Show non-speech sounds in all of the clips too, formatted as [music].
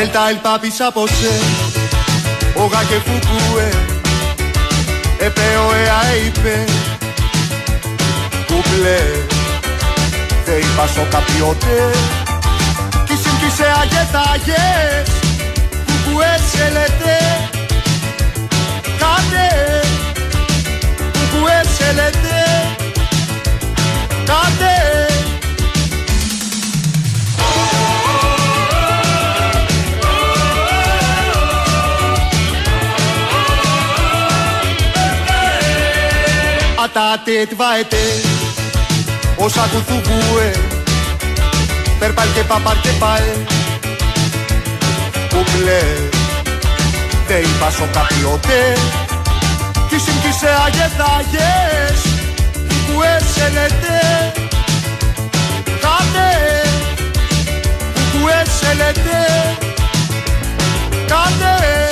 Έλτα el papi σαποσέ Όγα και φουκούε Επέω εα είπε Κουμπλέ Δε είπα σο καπιότε Κισιν κισε αγετάγες Κουκουέ σε λέτε Κάτε Κουκουέ σε λέτε Κάτε Atate tvaete Όσα κουθουκούε Περπάλ και παπάρ και πάε Κουκλέ Δε είπα σο καπιότε Κισιν κισε αγεθάγες Κουκουέ σε λέτε Κάτε Κουκουέ σε λέτε Κάτε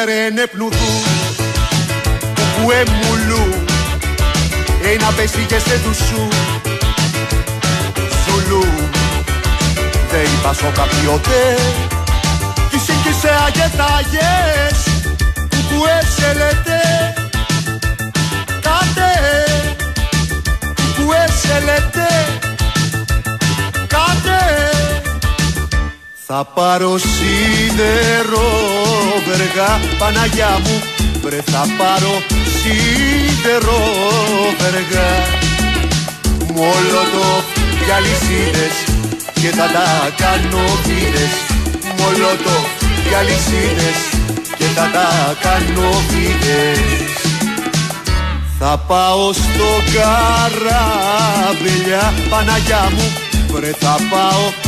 Εδίκαρε πνουδού Κουκουέ μουλού Ένα πέσηγε σε του σου Σουλού Δε είπας σο καπιότε Κι σύγκυσε αγετάγες Κουκουέ σε λέτε Κάτε Κουκουέ σε θα πάρω σίδερο βεργά Παναγιά μου. Βρε θα πάρω σίδερο βεργά. Μολότο και αλυσίδες και θα τα κάνω βίδες Μολότο και αλυσίδες και θα τα κάνω βίδες θα πάω στο καράβελια Παναγιά μου. Βρε θα πάω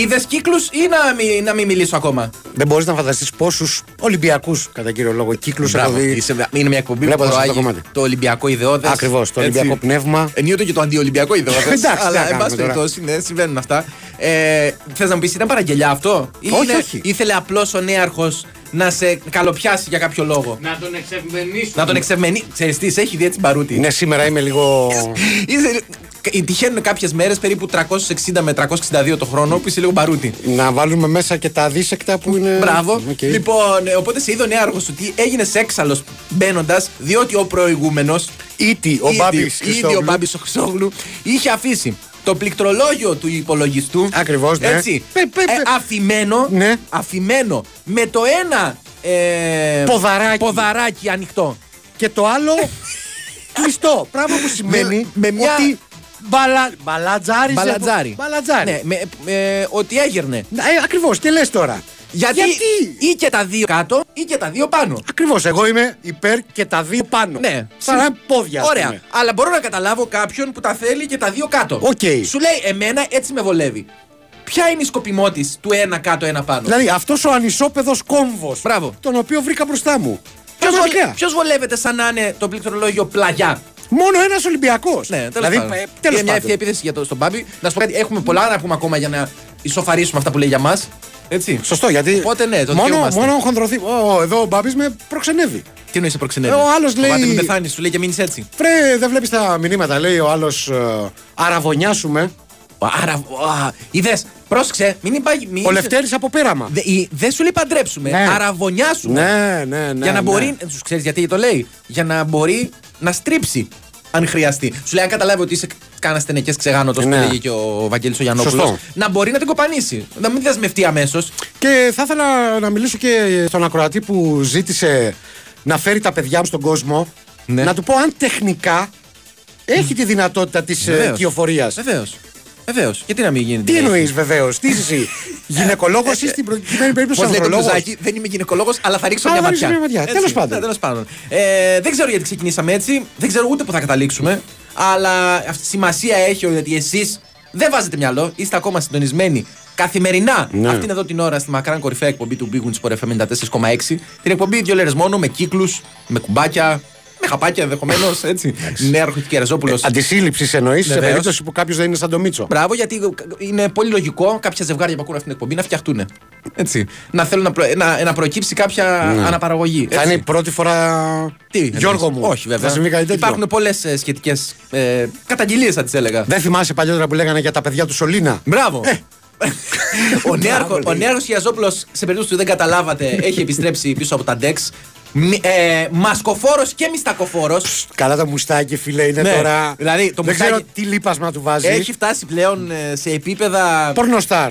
είδες κύκλους ή να μην, να μην μιλήσω ακόμα; Δεν μπορείς να φανταστείς πόσους Ολυμπιακούς κατά κύριο λόγο κύκλους έχω Μπράβο, δει. είσαι- είναι μια εκπομπή που Βλέποντας αυτό το προάγει κομμάτι. το Ολυμπιακό ιδεώδες. Ακριβώς, το Ολυμπιακό πνεύμα. Ενίοτε και το αντιολυμπιακό ιδεώδες. [laughs] Εντάξει, τι να αλλά εν κάνουμε πάση τώρα. περιπτώσει, ναι, συμβαίνουν αυτά. Ε, Θες να μου πεις, ήταν παραγγελιά αυτό, ή Όχι, είναι- όχι. ήθελε απλώς ο νέαρχος να σε καλοπιάσει για κάποιο λόγο; Να τον εξευμενήσουμε. Να τον εξευμενεί. Ξέρεις τι, σε έχει δει έτσι μπαρούτι. Ναι, σήμερα είμαι λίγο. [laughs] Είσαι Τυχαίνουν κάποιες μέρες περίπου 360 με 362 το χρόνο που είσαι λίγο μπαρούτι. Να βάλουμε μέσα και τα δίσεκτα που είναι. Μπράβο. Οκ. Λοιπόν, ε, οπότε σε είδε ο νέαρχος ότι έγινες έξαλλος μπαίνοντας, διότι ο προηγούμενος. Ήτι ο Μπάμπης Ήδη ο Χριστόγλου. Μπάμπης ο Χρυσόγλου είχε αφήσει το πληκτρολόγιο του υπολογιστού. Ακριβώς, ναι. Έτσι. Πε, πε, πε. ε, αφημένο, Ναι. αφημένο με το ένα. Ε, Ποδαράκι. ποδαράκι ανοιχτό. Και το άλλο [laughs] κλειστό. Πράγμα που σημαίνει με μια- ότι μπαλα... μπαλατζάριζε. Μπαλατζάρι. Μπαλατζάρι. Ναι, με, ε, ότι έγερνε. Ε, Ακριβώς. Και λες τώρα; Γιατί, ή και τα δύο κάτω ή και τα δύο πάνω. Ακριβώς. Εγώ είμαι υπέρ και τα δύο πάνω. Ναι. Σαν να πόδια. ας Ωραία. πούμε. Αλλά μπορώ να καταλάβω κάποιον που τα θέλει και τα δύο κάτω. Οκ. Σου λέει, εμένα έτσι με βολεύει. Ποια είναι η σκοπιμότητα του ένα κάτω, ένα πάνω; Δηλαδή αυτός ο ανισόπεδος κόμβος. Μπράβο. Τον οποίο βρήκα μπροστά μου. Ποιος Πραγματικά. βολεύεται σαν να είναι το πληκτρολόγιο πλαγιά; Μόνο ένας Ολυμπιακός. Ναι, τέλος δηλαδή, πάντων. ε, Είναι τέλος μια πάντων. ευθεία επίθεση για το, στον Μπάμπη. Να σου πω κάτι, έχουμε πολλά να πούμε ακόμα για να ισοφαρίσουμε αυτά που λέει για μας. Έτσι. Σωστό, γιατί. Οπότε ναι, το μόνο, δικαιούμαστε. μόνο χονδροθεί. Ω, εδώ ο Μπάμπης με προξενεύει. Τι εννοείς σε προξενεύει; Ε, ο άλλος λέει- Φοβάται μην πεθάνει, σου λέει και μείνεις έτσι. Φρέ, δεν βλέπεις τα μηνύματα. Λέει ο άλλος. αραβωνιάσουμε. Άρα, είδες, πρόσεξε, μην υπάρχει. Μην Ο Λευτέρης από πέραμα. Δε- η- Δεν σου λέει παντρέψουμε. Ναι. Αραβωνιάσουμε. Ναι, ναι, ναι. για να ναι. μπορεί. Σου ξέρεις γιατί το λέει. Για να μπορεί να στρίψει. Αν χρειαστεί. Σου λέει, αν καταλάβει ότι είσαι κάνα τενεκέ ξεγάνωτος Ναι. που λέγει και ο Βαγγέλης ο Γιαννόπουλος. Σωστό. Να μπορεί να την κοπανίσει. Να μην δεσμευτεί αμέσως. Και θα ήθελα να μιλήσω και στον ακροατή που ζήτησε να φέρει τα παιδιά μου στον κόσμο. Ναι. Να του πω αν τεχνικά έχει τη δυνατότητα της Βεβαίως. κυοφορία. Βεβαίως. Βεβαίω. Γιατί να μην γίνει. Τι εννοείς βεβαίως, τι είσαι εσύ, [laughs] γυναικολόγος ή στην προκειμένη περίπτωση Πώς λέει το ανδρολόγος; μπλουζάκι, δεν είμαι γυναικολόγος, αλλά θα ρίξω Αλλά μια θα ρίξω ματιά. μια ματιά. Έτσι. Τέλος πάντων. Ναι, τέλος πάντων. Ε, δεν ξέρω γιατί ξεκινήσαμε έτσι. Δεν ξέρω ούτε που θα καταλήξουμε. Αλλά αυτή σημασία έχει ότι εσείς δεν βάζετε μυαλό. Είστε ακόμα συντονισμένοι καθημερινά Ναι. αυτήν εδώ την ώρα στη μακράν κορυφαία εκπομπή του Big Wings Sport FM 94,6. Την εκπομπή δύο λέρες μόνο με κύκλους, με κουμπάκια, με χαπάκια ενδεχομένως. Έτσι. Νέαρχο και Κεραζόπουλο. Αντισύλληψης εννοείς σε Βεβαίως. περίπτωση που κάποιος δεν είναι σαν το Μίτσο. Μπράβο, γιατί είναι πολύ λογικό κάποια ζευγάρια που ακούνε αυτή την εκπομπή να φτιαχτούν. Έτσι. Να θέλουν να, προ- να, να προκύψει κάποια αναπαραγωγή. Θα έτσι. είναι η πρώτη φορά. Τι, Γιώργο εννοείς; μου. Όχι, βέβαια. Θα συμβεί κάτι τέτοιο. Υπάρχουν πολλές σχετικές ε, καταγγελίες, θα τις έλεγα. Δεν θυμάσαι παλιότερα που λέγανε για τα παιδιά του Σολίνα. Μπράβο. Ε. [laughs] ο νέαρχο λέει. ο νέαρχος Χιαζόπουλος, σε περίπτωση που δεν καταλάβατε, έχει επιστρέψει πίσω από τα ντεξ. Μι- Ε, Μασκοφόρος και μιστακοφόρο. Καλά το μουστάκι, φίλε, είναι Ναι, τώρα. δηλαδή, το δεν μουστάκι- ξέρω τι λείπασμα του βάζεις. Έχει φτάσει πλέον ε, σε επίπεδα. Πορνοστάρ.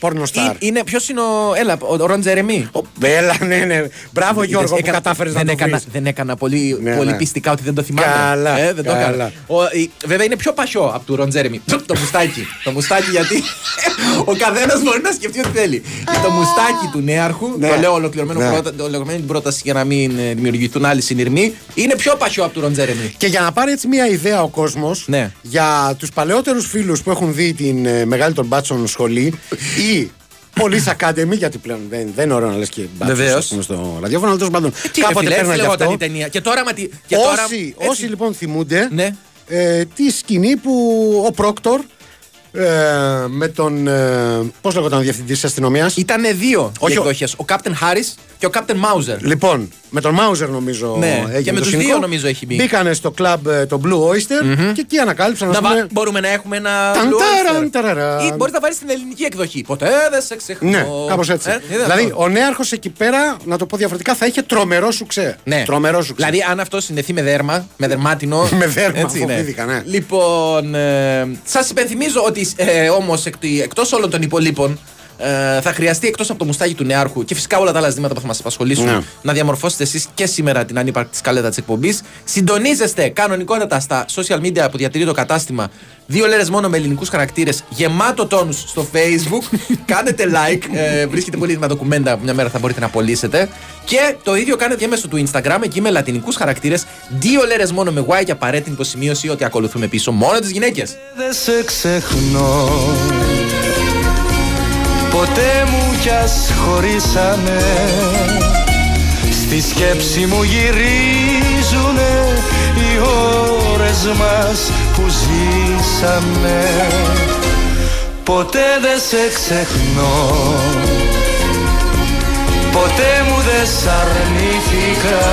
Πορνοστάρ. Ε, Είναι, ποιος είναι ο. Έλα, ο, ο Ρον Τζερεμί. Ο- Έλα, ναι, ναι. Μπράβο, Γιώργο, που Έκανα- κατάφερες να δεν το έκανα, βρεις. δεν έκανα πολύ, Ναι, πολύ ναι. πιστικά ότι δεν το θυμάμαι. Καλά, Ε, δεν το καλά. έκανα. Ο, η- βέβαια είναι πιο πασιό από του Ρον Τζέρεμι. το μουστάκι. το μουστάκι γιατί [laughs] ο καθένας μπορεί να σκεφτεί ό,τι θέλει. το μουστάκι του νέαρχου, Ναι. το λέω ολοκληρωμένο Ναι. πρώτα, ολοκληρωμένη την πρόταση για να μην ε, δημιουργηθούν άλλοι συνειρμοί, είναι πιο πασιό από του Ρον Τζέρεμι. Και για να πάρει έτσι μια ιδέα ο κόσμος Ναι. για τους παλαιότερους φίλους που έχουν δει την ε, Μεγάλη των Μπάτσων σχολή [laughs] ή Police Academy, γιατί πλέον δεν, δεν είναι ωραίο να λες και μπάτσους, Βεβαίως. ας πούμε, στο ραδιόφωνο, αλλά τέλος πάντων. Ε, Τι ρε κάποτε φίλε, έτσι παίρναγε λεγόταν αυτό. η ταινία. Και τώρα, μα τι- και τώρα Όσοι, έτσι. όσοι λοιπόν θυμούνται Ναι. ε, τη σκηνή που ο Πρόκτορ ε, με τον. Ε, Πώς λέγονταν ο διευθυντής της αστυνομίας; Ήταν δύο Όχι, οι ο- εκδοχές. Ο Κάπτεν Χάρις και ο Κάπτεν Μάουζερ. Λοιπόν, με τον Μάουζερ νομίζω Ναι, έγινε και με το τους σκηνικό. δύο νομίζω έχει μπει. Μπήκανε στο κλαμπ ε, το Blue Oyster και εκεί ανακάλυψαν Να ας βα- πούμε, Μπορούμε να έχουμε ένα. Ταν, Blue ταραν, Oyster. ταραραν. Ή μπορείς να βάλεις την ελληνική εκδοχή. Ποτέ δεν σε ξεχνώ. Ναι, κάπως έτσι. Ε, είδε δηλαδή, αυτό. ο νέαρχος εκεί πέρα, να το πω διαφορετικά, θα είχε τρομερό σουξέ. Ναι. Τρομερό σουξέ. Δηλαδή, αν αυτό συνδεθεί με δέρμα, με δερμάτινο. [laughs] Με δέρμα, φοβήθηκα, ναι. Λοιπόν, ε, σας υπενθυμίζω ότι ε, όμως εκτός όλων των υπολείπων ε, θα χρειαστεί εκτός από το μουστάκι του νεάρχου και φυσικά όλα τα άλλα ζητήματα που θα μας απασχολήσουν Ναι. να διαμορφώσετε εσείς και σήμερα την ανύπαρκτη σκαλέτα της εκπομπής. Συντονίζεστε κανονικότατα στα social media που διατηρεί το κατάστημα. Δύο λέρες μόνο με ελληνικούς χαρακτήρες, γεμάτο τόνους στο Facebook. [laughs] Κάνετε like. Ε, βρίσκεται πολύ έτοιμα ντοκουμέντα που μια μέρα θα μπορείτε να πωλήσετε. Και το ίδιο κάνετε και μέσω του Instagram, εκεί με λατινικούς χαρακτήρες. Δύο λέρες μόνο με Y και απαραίτητη υποσημείωση ότι ακολουθούμε πίσω μόνο τις γυναίκες. Δεν σε ξεχνώ Ποτέ μου κι ας χωρίσαμε Στη σκέψη μου γυρίζουνε Οι ώρες μας που ζήσαμε. Ποτέ δεν σε ξεχνώ. Ποτέ μου δεν σ' αρνήθηκα.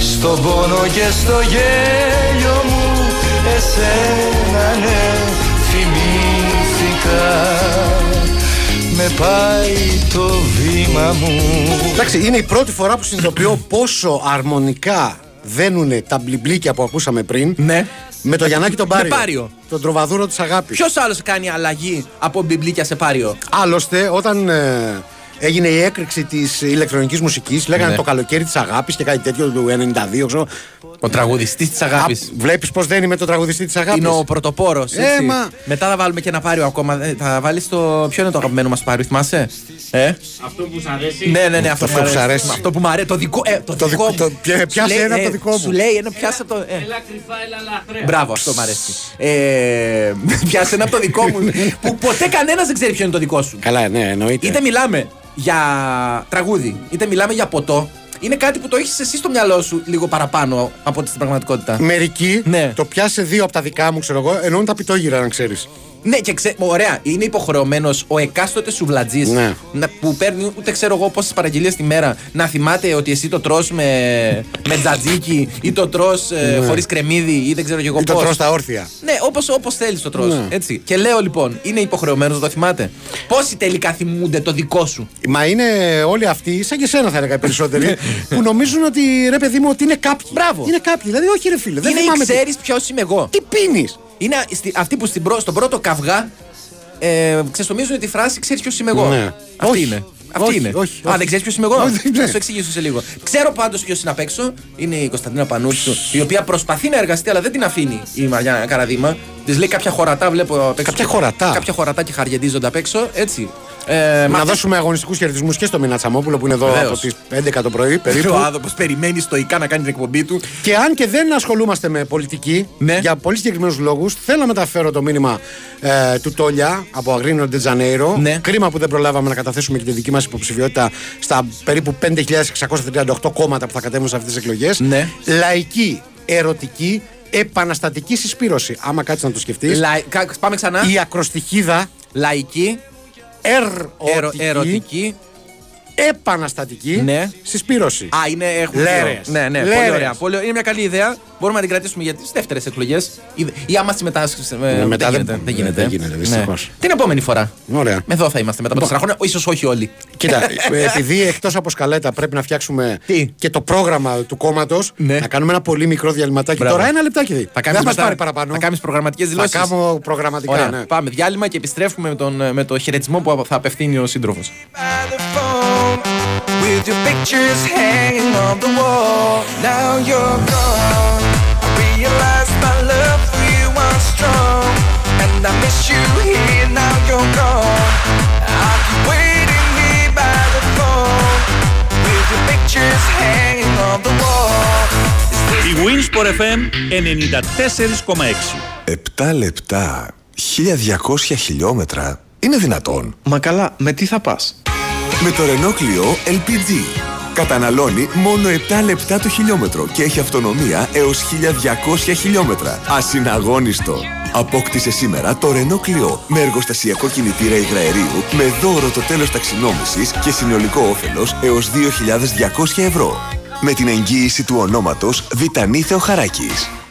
Στον πόνο και στο γέλιο μου εσένα ναι θυμήθηκα με πάει το βήμα μου Εντάξει, είναι η πρώτη φορά που συνειδητοποιώ πόσο αρμονικά δένουνε τα μπλιμπλίκια που ακούσαμε πριν Ναι. με το Γιαννάκη τον Πάριο. Πάριο. Τον τροβαδούρο της αγάπης. Ποιος άλλος κάνει αλλαγή από μπιμπλίκια σε πάριο; Άλλωστε, όταν ε, έγινε η έκρηξη της ηλεκτρονικής μουσικής, λέγανε Ναι. το καλοκαίρι της αγάπης και κάτι τέτοιο του 92, ξέρω. Ο τραγουδιστής της αγάπης. Βλέπεις πώ δεν είμαι το τραγουδιστή της αγάπης; Είναι ο πρωτοπόρος. Ε, μα- Μετά θα βάλουμε και ένα πάριο ακόμα. Ε, Θα βάλεις το. Ποιο είναι το αγαπημένο μας πάριο, θυμάσαι; Ε; Αυτό που σου αρέσει. Ναι, ναι, ναι, αυτό, αυτό που σου αρέσει. Αυτό που μου αρέσει. Το δικό, ε, το Το δικό δικ- μου. το- πια- Σου πιάσε λέει, ένα από ε, το δικό μου. Σου λέει ένα, πιάσε από το. ε. Έλα κρυφά, έλα λαχρέα. Μπράβο, αυτό μου αρέσει. Ε, πιάσε ένα από το δικό μου. που ποτέ κανένας δεν ξέρει ποιο είναι το δικό σου. Καλά, ναι, εννοείται. Είτε μιλάμε για τραγούδι, είτε μιλάμε για ποτό. Είναι κάτι που το έχεις εσύ στο μυαλό σου λίγο παραπάνω από ό,τι στην πραγματικότητα. Μερικοί Ναι. το πιάσε δύο από τα δικά μου, ξέρω εγώ, εννοούν τα πιτόγυρα, να ξέρεις. Ναι, και ξέ, ωραία, είναι υποχρεωμένος ο εκάστοτε σουβλατζής Ναι. που παίρνει ούτε ξέρω εγώ πόσες παραγγελίες τη μέρα να θυμάται ότι εσύ το τρως με, με τζατζίκι ή το τρως ε, Ναι. χωρίς κρεμμύδι ή δεν ξέρω και εγώ Ή το πώς. τρώ στα όρθια. Ναι, όπω όπως θέλεις το τρως. Ναι. Έτσι. Και λέω λοιπόν, είναι υποχρεωμένος να το θυμάται. Πόσοι τελικά θυμούνται το δικό σου; Μα είναι όλοι αυτοί, σαν και σένα θα έλεγα οι περισσότεροι, [laughs] που νομίζουν ότι ρε παιδί μου ότι είναι κάποιοι. Μπράβο. Είναι κάποιοι. Δηλαδή, όχι ρε φίλε, δεν είναι θυμάμαι. ή ξέρεις ποιος είμαι εγώ. Τι, τι πίνεις; Είναι στη- αυτοί που στην πρω- στον πρώτο καυγά ε, ξεστομίζουν τη φράση ξέρεις ποιος είμαι εγώ. Ναι. Αυτή Όχι. είναι. Αυτή Όχι, είναι. όχι, Α, όχι. δεν ξέρεις ποιος είμαι εγώ; Όχι, ναι. Θα σου εξηγήσω σε λίγο. Ξέρω πάντως ποιος είναι απ' έξω. Είναι η Κωνσταντίνα Πανούτσου, η οποία προσπαθεί να εργαστεί, αλλά δεν την αφήνει η Μαριά Καραδίμα. Της λέει κάποια χωρατά, βλέπω απ' έξω. Κάποια χωρατά; Κάποια χωρατά και χαριεντίζονται απ' έξω. Έτσι. Ε, Να μα- δώσουμε αγωνιστικούς χαιρετισμούς και στο Μίνα Τσαμόπουλο που είναι εδώ Βεβαίως. από τις 11 το πρωί Ο περίπου. άνθρωπος περιμένει στοικά να κάνει την εκπομπή του. Και αν και δεν ασχολούμαστε με πολιτική, Ναι. για πολύ συγκεκριμένους λόγους, θέλω να μεταφέρω το μήνυμα ε, του Τόλια από Αγρίνο Ντετζανέιρο. Ναι. Κρίμα που δεν προλάβαμε να καταθέσουμε και τη δική μας υποψηφιότητα στα περίπου 5.638 κόμματα που θα κατέβουν σε αυτές τις εκλογές. Ναι. Λαϊκή, ερωτική, επαναστατική συσπήρωση. Άμα κάτσεις να το σκεφτείς. Λαϊ- κα- Πάμε ξανά. Η ακροστιχίδα Λαϊκή, ερω- ερωτική, ερωτική. Επαναστατική Ναι. συσπήρωση. Α, είναι. Έχουμε Λέρες. δύο. Ναι, ναι, Λέρες. πολύ ωραία. Πολύ, είναι μια καλή ιδέα. Μπορούμε να την κρατήσουμε για τις δεύτερες εκλογές. Ή, ή άμα συμμετάσχει. Ε, Ναι, μετά δεν δεν- γίνεται. Δεν γίνεται. δεν γίνεται, δυστυχώς. Την επόμενη φορά. Ωραία. Εδώ θα είμαστε μετά από τέσσερα χρόνια. ίσως όχι όλοι. Κοίτα, [laughs] ε, επειδή εκτός από σκαλέτα πρέπει να φτιάξουμε Τι; και το πρόγραμμα του κόμματος, Ναι. να κάνουμε ένα πολύ μικρό διαλυματάκι. Μπράβο. Τώρα ένα λεπτάκι. Θα Δεν κάνεις θα μας μετά- πάρει παραπάνω. Θα κάνεις προγραμματικές Θα δηλώσεις. κάνω προγραμματικά. Ωραία. Ναι. Πάμε διάλειμμα και επιστρέφουμε με, τον, με το χαιρετισμό που θα απευθύνει ο σύντροφος. By the phone with your pictures hanging on the wall. Now you're gone. I realize my love for you was strong, and I miss you here. Now you're gone. I keep waiting here by the phone with your pictures hanging on the wall. Is this Η Winsport FM 94,6. 7 λεπτά, 1200 χιλιόμετρα. Είναι δυνατόν. Μα καλά, με τι θα πας. Με το Renault Clio LPG. Καταναλώνει μόνο 7 λεπτά το χιλιόμετρο και έχει αυτονομία έως 1200 χιλιόμετρα. Ασυναγώνιστο. Απόκτησε σήμερα το Renault Clio με εργοστασιακό κινητήρα υγραερίου με δώρο το τέλος ταξινόμησης και συνολικό όφελος έως 2.200 ευρώ. Με την εγγύηση του ονόματος Βιτανή Θεοχαράκης.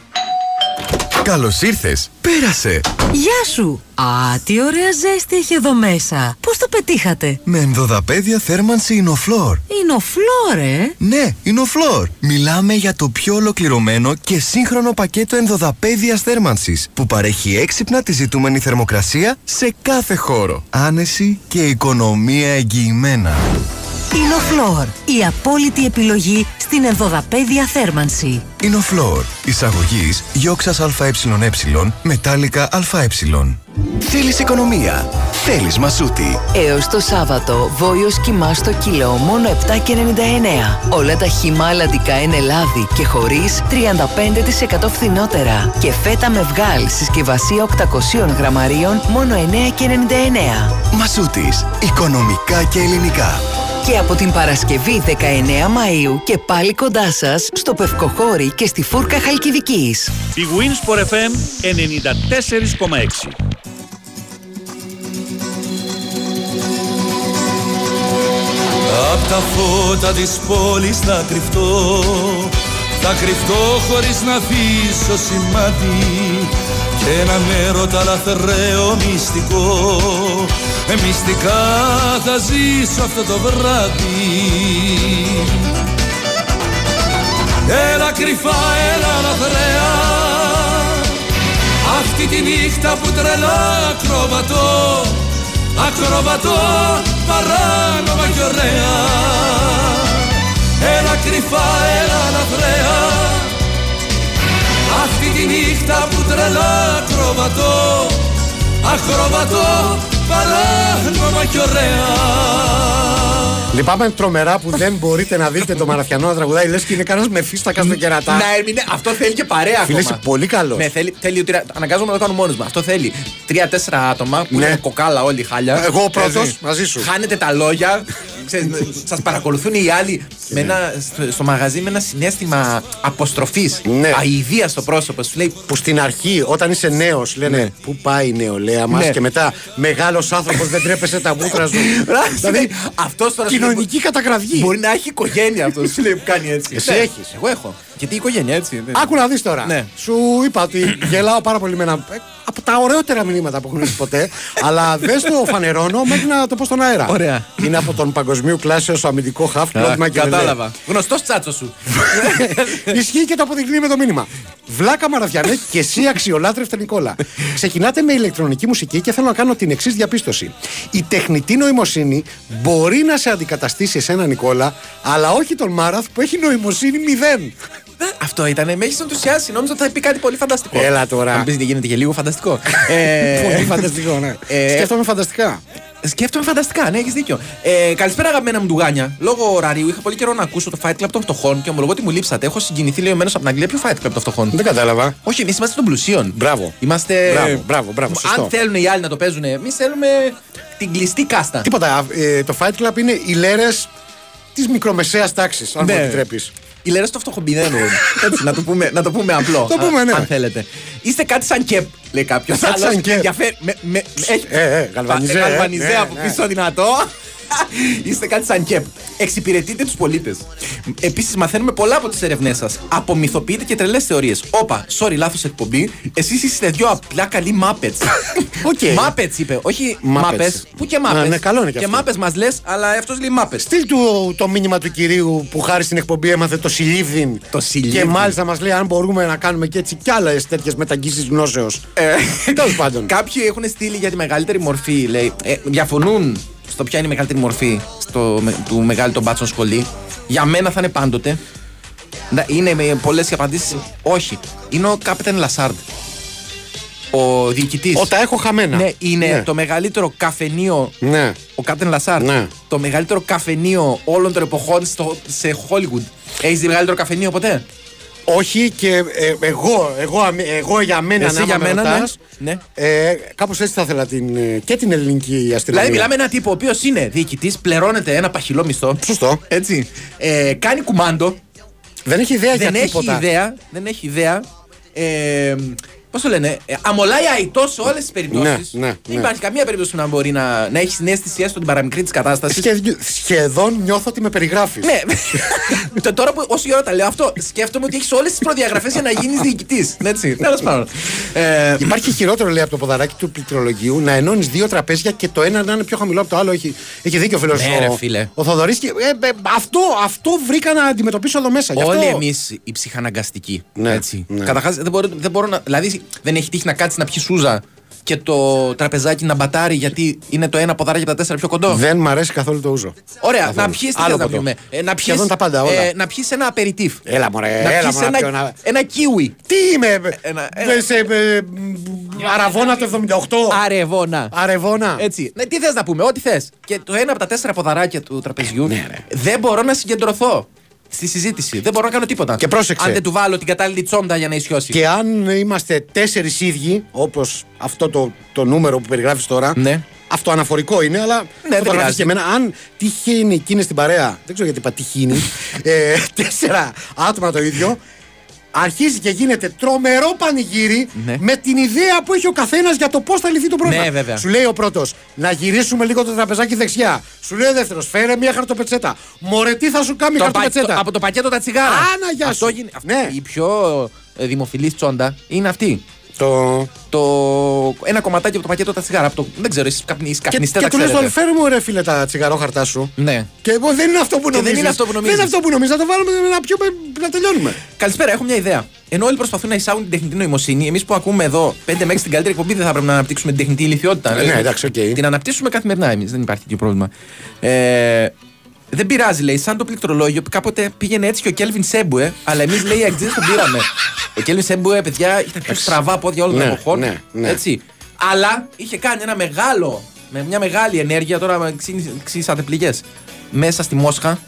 Καλώς ήρθες. Πέρασε. Γεια σου! Α, τι ωραία ζέστη έχει εδώ μέσα. Πώς το πετύχατε; Με ενδοδαπέδια θέρμανση Ινοφλόρ. Είναι ο Φλόρε. Ναι, Ινοφλόρ. Μιλάμε για το πιο ολοκληρωμένο και σύγχρονο πακέτο ενδοδαπέδιας θέρμανσης που παρέχει έξυπνα τη ζητούμενη θερμοκρασία σε κάθε χώρο. Άνεση και οικονομία εγγυημένα. Είναι ο Φλόρ. Η απόλυτη επιλογή στην ενδοδαπέδια θέρμανση. Ινοφλόρ. Εισαγωγής γιόξας ΑΕ μετάλλικα ΑΕ. Θέλεις οικονομία. Θέλεις μασούτη. Έως το Σάββατο, βόλιος κοιμά στο κιλό μόνο 7,99. Όλα τα χυμά αλλαντικά είναι λάδι και χωρίς 35% φθηνότερα. Και φέτα με βγάλ συσκευασία 800 γραμμαρίων μόνο 9,99. Μασούτης. Οικονομικά και ελληνικά. Και από την Παρασκευή 19 Μαΐου και πάλι κοντά σας στο Πευκοχώρι και στη Φούρκα Χαλκιδικής. Η Winsport FM 94,6. Απ' τα φώτα της πόλης θα κρυφτώ Θα κρυφτώ χωρίς να αφήσω σημάδι και έναν έρωτα λαθρέο μυστικό. Ε, Μυστικά θα ζήσω αυτό το βράδυ. Έλα κρυφά, έλα λαθρέα. Αυτή τη νύχτα που τρελά ακροβατώ Ακροβατώ παράνομα και ωραία Έλα κρυφά, έλα λαθρέα Αυτή τη νύχτα που τρελά ακροβατώ Ακροβατώ παράνομα και ωραία Λυπάμαι τρομερά που δεν μπορείτε να δείτε το Μαραθιανό να τραγουδάει. Λες και είναι κανένας με φίστα στο κερατά. Να ερμηνε... Αυτό θέλει και παρέα Φίλε, ακόμα. είσαι πολύ καλός. Ναι, θέλει, θέλει τρία... αναγκάζομαι να το κάνω μόνος μου. Αυτό θέλει τρία-τέσσερα άτομα που Ναι. είναι κοκάλα όλοι χάλια. Εγώ ο πρώτος, Έτσι. μαζί σου. Χάνετε τα λόγια. Σας παρακολουθούν οι άλλοι με ένα, στο, στο μαγαζί με ένα συνέστημα αποστροφής. Ναι. Αηδία στο πρόσωπο. Σου λέει Που στην αρχή, όταν είσαι νέος, λένε Ναι. Πού πάει η νεολαία μας Ναι. και μετά μεγάλος άνθρωπος δεν τρέπεσαι τα μούτρα σου. δηλαδή, αυτός τώρα σου λέει, κοινωνική κατακραυγή. Μπορεί να έχει οικογένεια αυτός. Σου λέει που κάνει έτσι. Εσύ Ναι, έχεις. Εγώ έχω. Γιατί η οικογένεια έτσι. ναι. Άκου να δεις τώρα. Ναι. Σου είπα ότι γελάω πάρα πολύ με ένα. ε, Από τα ωραιότερα μηνύματα που έχουν έρθει ποτέ. αλλά δεν το φανερώνω μέχρι να το πω στον αέρα. Ωραία. Είναι από τον παγκοσμίου κλάσεω αμυντικό χαφ Κλοντ Μακελελέ. Κατάλαβα. Γνωστός τσάτσος σου. [laughs] Ισχύει και το αποδεικνύει με το μήνυμα. Βλάκα Μαραθιανέ και εσύ αξιολάτρευτε Νικόλα. Ξεκινάτε με ηλεκτρονική μουσική και θέλω να κάνω την εξής διαπίστωση. Η τεχνητή νοημοσύνη μπορεί να σε αντικαταστήσει εσένα Νικόλα, αλλά όχι τον Μάραθ που έχει νοημοσύνη μηδέν. Αυτό ήταν. Με έχεις ενθουσιάσει. Νόμιζα ότι θα πει κάτι πολύ φανταστικό. Έλα τώρα. Αν πεις ότι γίνεται και λίγο φανταστικό. ε, Πολύ φανταστικό, ναι. Ε, Σκέφτομαι φανταστικά. Σκέφτομαι φανταστικά, ναι, έχεις δίκιο. Ε, καλησπέρα, αγαπημένα μου ντουγάνια. Λόγω ωραρίου είχα πολύ καιρό να ακούσω το Fight Club των φτωχών και ομολογώ ότι μου λείψατε. Έχω συγκινηθεί λίγο από την Αγγλία. Ποιο Fight Club των φτωχών; Δεν κατάλαβα. Όχι, εμείς είμαστε των πλουσίων. Μπράβο. Είμαστε. Μπράβο, μπράβο, μπράβο, σωστό. Αν θέλουν οι άλλοι να το παίζουν, εμείς θέλουμε την κλειστή κάστα. Τίποτα. α, ε, το Fight Club είναι οι λέρες της μικρομεσαίας τάξης, αν Ναι. μου επιτρέπεις. Οι λέρες του φτωχομπιδένου. Έτσι, να το πούμε, να το πούμε απλό. Το πούμε, α- ναι. Αν θέλετε. Είστε κάτι σαν ΚΕΠ, λέει κάποιος. Κάτι σαν ΚΕΠ. Ε, ε, γαλβανιζέ, ε. Γαλβανιζέ Ναι, από ναι. πίσω δυνατό. [laughs] Είστε κάτι σαν ΚΕΠ. Εξυπηρετείτε τους πολίτες. Επίσης, μαθαίνουμε πολλά από τις έρευνές σας. Απομυθοποιείτε και τρελές θεωρίες. Όπα, sorry, λάθος εκπομπή. Εσείς είστε δυο απλά καλοί Muppet. [laughs] OK. Muppet είπε, όχι Muppets. μάπε. Πού και μάπε. Ναι, ναι, καλό είναι και Και αυτό. μάπε μας λες, αλλά αυτός λέει μάπε. Στείλ του το μήνυμα του κυρίου που χάρη στην εκπομπή έμαθε το συλλήβδην. Το συλλήβδην. Και μάλιστα μας λέει αν μπορούμε να κάνουμε και έτσι κι άλλες τέτοιες μεταγγίσεις γνώσεως. Τέλος πάντων. Κάποιοι έχουν στείλει για τη μεγαλύτερη μορφή. Λέει, ε, διαφωνούν στο ποια είναι η μεγαλύτερη μορφή στο, με- του μεγάλου των μπάτσων σχολή. Για μένα θα είναι πάντοτε. Να- Είναι με πολλές απαντήσεις. Όχι. Είναι ο Κάπτεν Λασάρντ. Ο διοικητής. Ό, τα έχω χαμένα. Ναι, είναι Ναι. το μεγαλύτερο καφενείο. Ναι. Ο Κάπτεν Λασάρντ. Ναι. Το μεγαλύτερο καφενείο όλων των εποχών στο, σε Hollywood. Έχεις δει μεγαλύτερο καφενείο ποτέ; Όχι και ε, εγώ, εγώ, αμέ- εγώ για μένα Εσύ να για με μένα, ρωτάς, ναι. Ναι. Ε, κάπως έτσι θα ήθελα την, ε, και την ελληνική αστυνομία. Δηλαδή, μιλάμε έναν τύπο ο οποίος είναι διοικητής, πληρώνεται ένα παχυλό μισθό. Σωστό. Έτσι. Ε, κάνει κουμάντο. Δεν έχει ιδέα δεν για έχει τίποτα. ιδέα. Δεν έχει ιδέα. Ε, Πώς το λένε, ε, αμολάει αητός σε όλες τις περιπτώσεις. Ναι, ναι, Δεν ναι. υπάρχει καμία περίπτωση που να μπορεί να, να έχεις συνέστηση έστω την παραμικρή της κατάστασης. Σχεδ- σχεδόν νιώθω ότι με περιγράφεις. Ναι. Το τώρα που όση ώρα τα λέω αυτό, σκέφτομαι ότι έχεις όλες τις προδιαγραφές για να γίνεις διοικητής. Έτσι. Τέλος πάντων. Ε, Υπάρχει χειρότερο λέει από το ποδαράκι του πληκτρολογίου να ενώνεις δύο τραπέζια και το ένα να είναι πιο χαμηλό από το άλλο. Έχει, έχει δίκιο ο φίλος Ναι, ρε, φίλε. Ο Θοδωρής. Ε, ε, αυτό, αυτό βρήκα να αντιμετωπίσω εδώ μέσα. Γι' αυτό... Όλοι εμείς οι ψυχαναγκαστικοί. Ναι, έτσι. ναι. Καταρχάς, δεν, μπορώ, δεν μπορώ να. Δηλαδή, δεν έχει τύχει να κάτσει να πιει σούζα και το τραπεζάκι να μπατάρει γιατί είναι το ένα ποδάρι από τα τέσσερα πιο κοντό. Δεν μ' αρέσει καθόλου το ούζο. Ωραία, Καθόλου. να πιεις τι Άλλο θες να ποτό. πιούμε; Ε, να πιεις, Σχεδόν τα πάντα, όλα. Ε, να πιεις ένα απεριτίφ. Έλα μωρέ, να έλα πιεις μωρέ, ένα, πιω να- ένα κίουι. Τι είμαι, Ένα- ε, ένα- σε, ε, Αραβόνα το 78. Αρεβόνα. Αρεβόνα. Έτσι. Ναι, τι θες να πούμε, ό,τι θες. Και το ένα από τα τέσσερα ποδαράκια του τραπεζιού Ναι, ρε. δεν μπορώ να συγκεντρωθώ στη συζήτηση. Δεν μπορώ να κάνω τίποτα. Και πρόσεξε. Αν δεν του βάλω την κατάλληλη τσόντα για να ισιώσει. Και αν είμαστε τέσσερις ίδιοι, όπως αυτό το, το νούμερο που περιγράφεις τώρα. Ναι. Αυτό αναφορικό είναι, αλλά δεν φωτογραφίζει πειράζει. και εμένα. Αν τυχαίνει εκείνη στην παρέα, δεν ξέρω γιατί είπα τυχαίνει, [laughs] ε, τέσσερα άτομα το ίδιο, αρχίζει και γίνεται τρομερό πανηγύρι Ναι. με την ιδέα που έχει ο καθένας για το πώς θα λυθεί το πρόβλημα. Ναι, βέβαια. Σου λέει ο πρώτος, να γυρίσουμε λίγο το τραπεζάκι δεξιά. Σου λέει ο δεύτερος, φέρε μια χαρτοπετσέτα. Μωρέ, τι θα σου κάνει η Το πα- χαρτοπετσέτα; το- από το πακέτο τα τσιγάρα. Άνα, γεια Αυτό σου. γίνει- αυτή- Ναι. Η πιο ε, δημοφιλής τσόντα είναι αυτή. Το... Το... Ένα κομματάκι από το πακέτο τα τσιγάρα. Από το... Δεν ξέρω, εσεί καπνι... Και, καπνιστέ και τα του λες ξέρετε. τον φέρε μου ρε φίλε τα τσιγαρόχαρτά σου. Ναι. Και εγώ δεν είναι αυτό που Και δεν νομίζεις. είναι αυτό που νομίζεις. Δεν είναι αυτό που νομίζεις. Να το βάλουμε να πιούμε, να τελειώνουμε. Καλησπέρα, έχω μια ιδέα. Ενώ όλοι προσπαθούν να εισάγουν την τεχνητή νοημοσύνη, εμείς που ακούμε εδώ 5 μέχρι την καλύτερη εκπομπή δεν θα πρέπει να αναπτύξουμε την τεχνητή ηλικιότητα. Ε, ναι, εντάξει, οκ. Την αναπτύσσουμε καθημερινά εμείς, δεν υπάρχει τέτοιο πρόβλημα. Ε, δεν πειράζει, λέει, σαν το πληκτρολόγιο που κάποτε πήγαινε έτσι και ο Κέλβιν Σέμπουε, αλλά εμείς λέει οι Αγγλίδε τον πήραμε. Ο Κέλβιν Σέμπουε, παιδιά, είχε τα πιο στραβά πόδια όλων των Ναι, εποχών. ναι, ναι. Έτσι. Αλλά είχε κάνει ένα μεγάλο, με μια μεγάλη ενέργεια, τώρα με ξύ- ξύσατε πληγέ. Μέσα στη Μόσχα,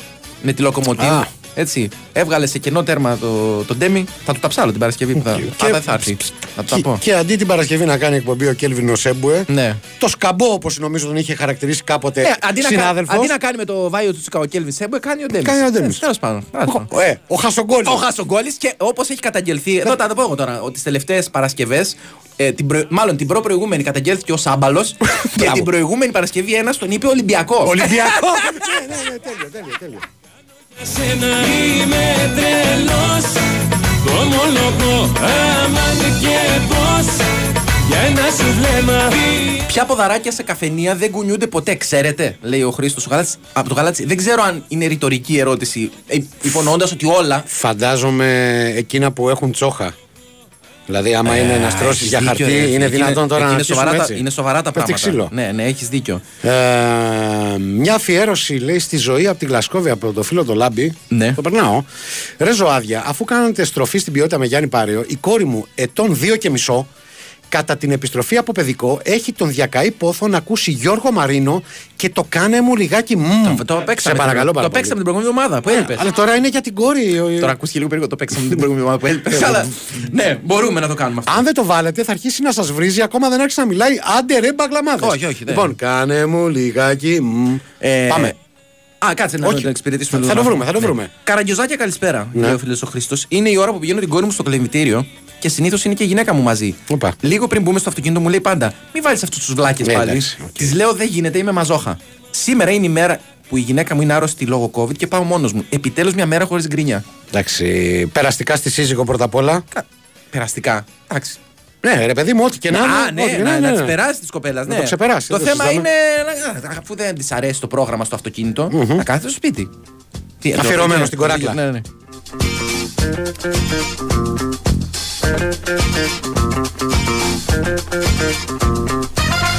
με τη λοκομοτίβ. Α. Έτσι. Έβγαλε σε κενό τέρμα το, το Ντέμι. Θα του τα ψάλω την Παρασκευή που θα, Και- Α, δεν θα έρθει. Να του τα Και, πω. και αντί την Παρασκευή να κάνει εκπομπή ο Κέλβιν Σέμπουε, Ναι. το σκαμπό όπως νομίζω τον είχε χαρακτηρίσει κάποτε Ε, αντί, να, κα- συνάδελφο. αντί να κάνει με το Βάιο του Τσουκα ο Κέλβιν Σέμπουε, κάνει ο Ντέμις. Κάνει ο Ντέμις. Τέλος πάντων. τέλος πάντων. Ε, ο Χασογκόλης. Ο Χασογκόλης και όπως έχει καταγγελθεί. Εδώ τα πω εγώ τώρα. Ότι τις τελευταίες Παρασκευές. Ε, την προ... Μάλλον την προ-προηγούμενη καταγγέλθηκε ο Σάμπαλος. [laughs] και Μπράβο. την προηγούμενη Παρασκευή ένα τον είπε Ολυμπιακός. Ολυμπιακός. [laughs] ναι, ναι, ναι, τέλειο, τέλειο, τέλειο. Σένα είμαι τρελός Το ομολογώ Αμάν και πως Για ένα σου βλέμμα Ποια ποδαράκια σε καφενεία δεν κουνιούνται ποτέ, ξέρετε, λέει ο Χρήστος από το Γαλάτσι. Δεν ξέρω αν είναι ρητορική ερώτηση, ε, υπονοώντας ότι όλα. Φαντάζομαι εκείνα που έχουν τσόχα. Δηλαδή, άμα είναι να στρώσεις έχεις για δίκιο, χαρτί, ρε. είναι Εκεί δυνατόν τώρα εκεί να είναι σοβαρά, αρχίσουμε τα, έτσι; είναι σοβαρά τα Πέφτει πράγματα. ξύλο. Ναι, ναι, έχεις δίκιο. Ε, μια αφιέρωση λέει στη ζωή από τη Γλασκόβια από το φίλο το Λάμπη. Ναι. Το περνάω. Ρε ζωάδια, αφού κάνατε στροφή στην ποιότητα με Γιάννη Πάριο, η κόρη μου ετών δύο και μισό, κατά την επιστροφή από παιδικό, έχει τον διακαή πόθο να ακούσει Γιώργο Μαρίνο και το κάνε μου λιγάκι μμμ. Το, το παίξαμε, Σε παρακαλώ το, πάρα το παίξαμε πολύ. την προηγούμενη εβδομάδα που έλειπες. Αλλά τώρα είναι για την κόρη. ο- Τώρα ακούστηκε λίγο περίπου το παίξαμε την προηγούμενη εβδομάδα που έλειπες. Αλλά ναι, μπορούμε να το κάνουμε αυτό. Αν δεν το βάλετε, θα αρχίσει να σας βρίζει ακόμα δεν άρχισε να μιλάει. Άντε ρε μπαγλαμάδες. Όχι, όχι, δεν. Λοιπόν, κάνε μου λιγάκι. μμ. Ε, Πάμε. Α, κάτσε να Όχι. το εξυπηρετήσουμε Θα λίγο. το βρούμε, θα το Ναι. βρούμε. Καραγκιοζάκια, καλησπέρα, Ναι. λέει ο φίλος ο Χρήστος. Είναι η ώρα που πηγαίνω την κόρη μου στο κολυμβητήριο και συνήθως είναι και η γυναίκα μου μαζί. Όπα. Λίγο πριν μπούμε στο αυτοκίνητο μου λέει πάντα: Μην βάλεις αυτούς τους βλάκες Ναι, πάλι. εντάξει, οκ. Της λέω: Δεν γίνεται, είμαι μαζόχα. Σήμερα είναι η μέρα που η γυναίκα μου είναι άρρωστη λόγω COVID και πάω μόνος μου. Επιτέλους μια μέρα χωρίς γκρίνια. Εντάξει, περαστικά στη σύζυγο πρώτα απ' όλα. Κα- Περαστικά. Εντάξει. Ναι, ρε παιδί μου, ό,τι και να Α, είναι. ναι, ό,τι και να, είναι, να ναι. της περάσει της κοπέλας. Να Ναι. το ξεπεράσει, Το δεν θέμα συζητάμε. είναι, να- αφού δεν της αρέσει το πρόγραμμα στο αυτοκίνητο, να κάθεται στο σπίτι. Τι, εδώ, Αφιερωμένο ναι, στην κοράκλα. Ναι, ναι.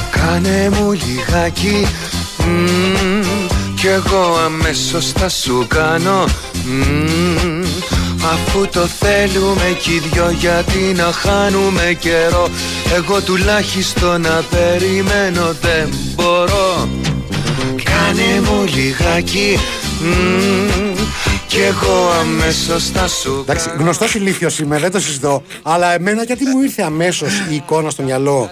Κάνε μου λιγάκι. Μμμ, Κι εγώ αμέσως θα σου κάνω. Μμμ, Αφού το θέλουμε κι οι δυο γιατί να χάνουμε καιρό. Εγώ τουλάχιστον να περιμένω δεν μπορώ. Κάνε μου λιγάκι. Μμμ, Κι εγώ αμέσως θα σου Εντάξει, γνωστός ηλίθιος είμαι, δεν το συζητώ. Αλλά εμένα γιατί μου ήρθε αμέσως η εικόνα στο μυαλό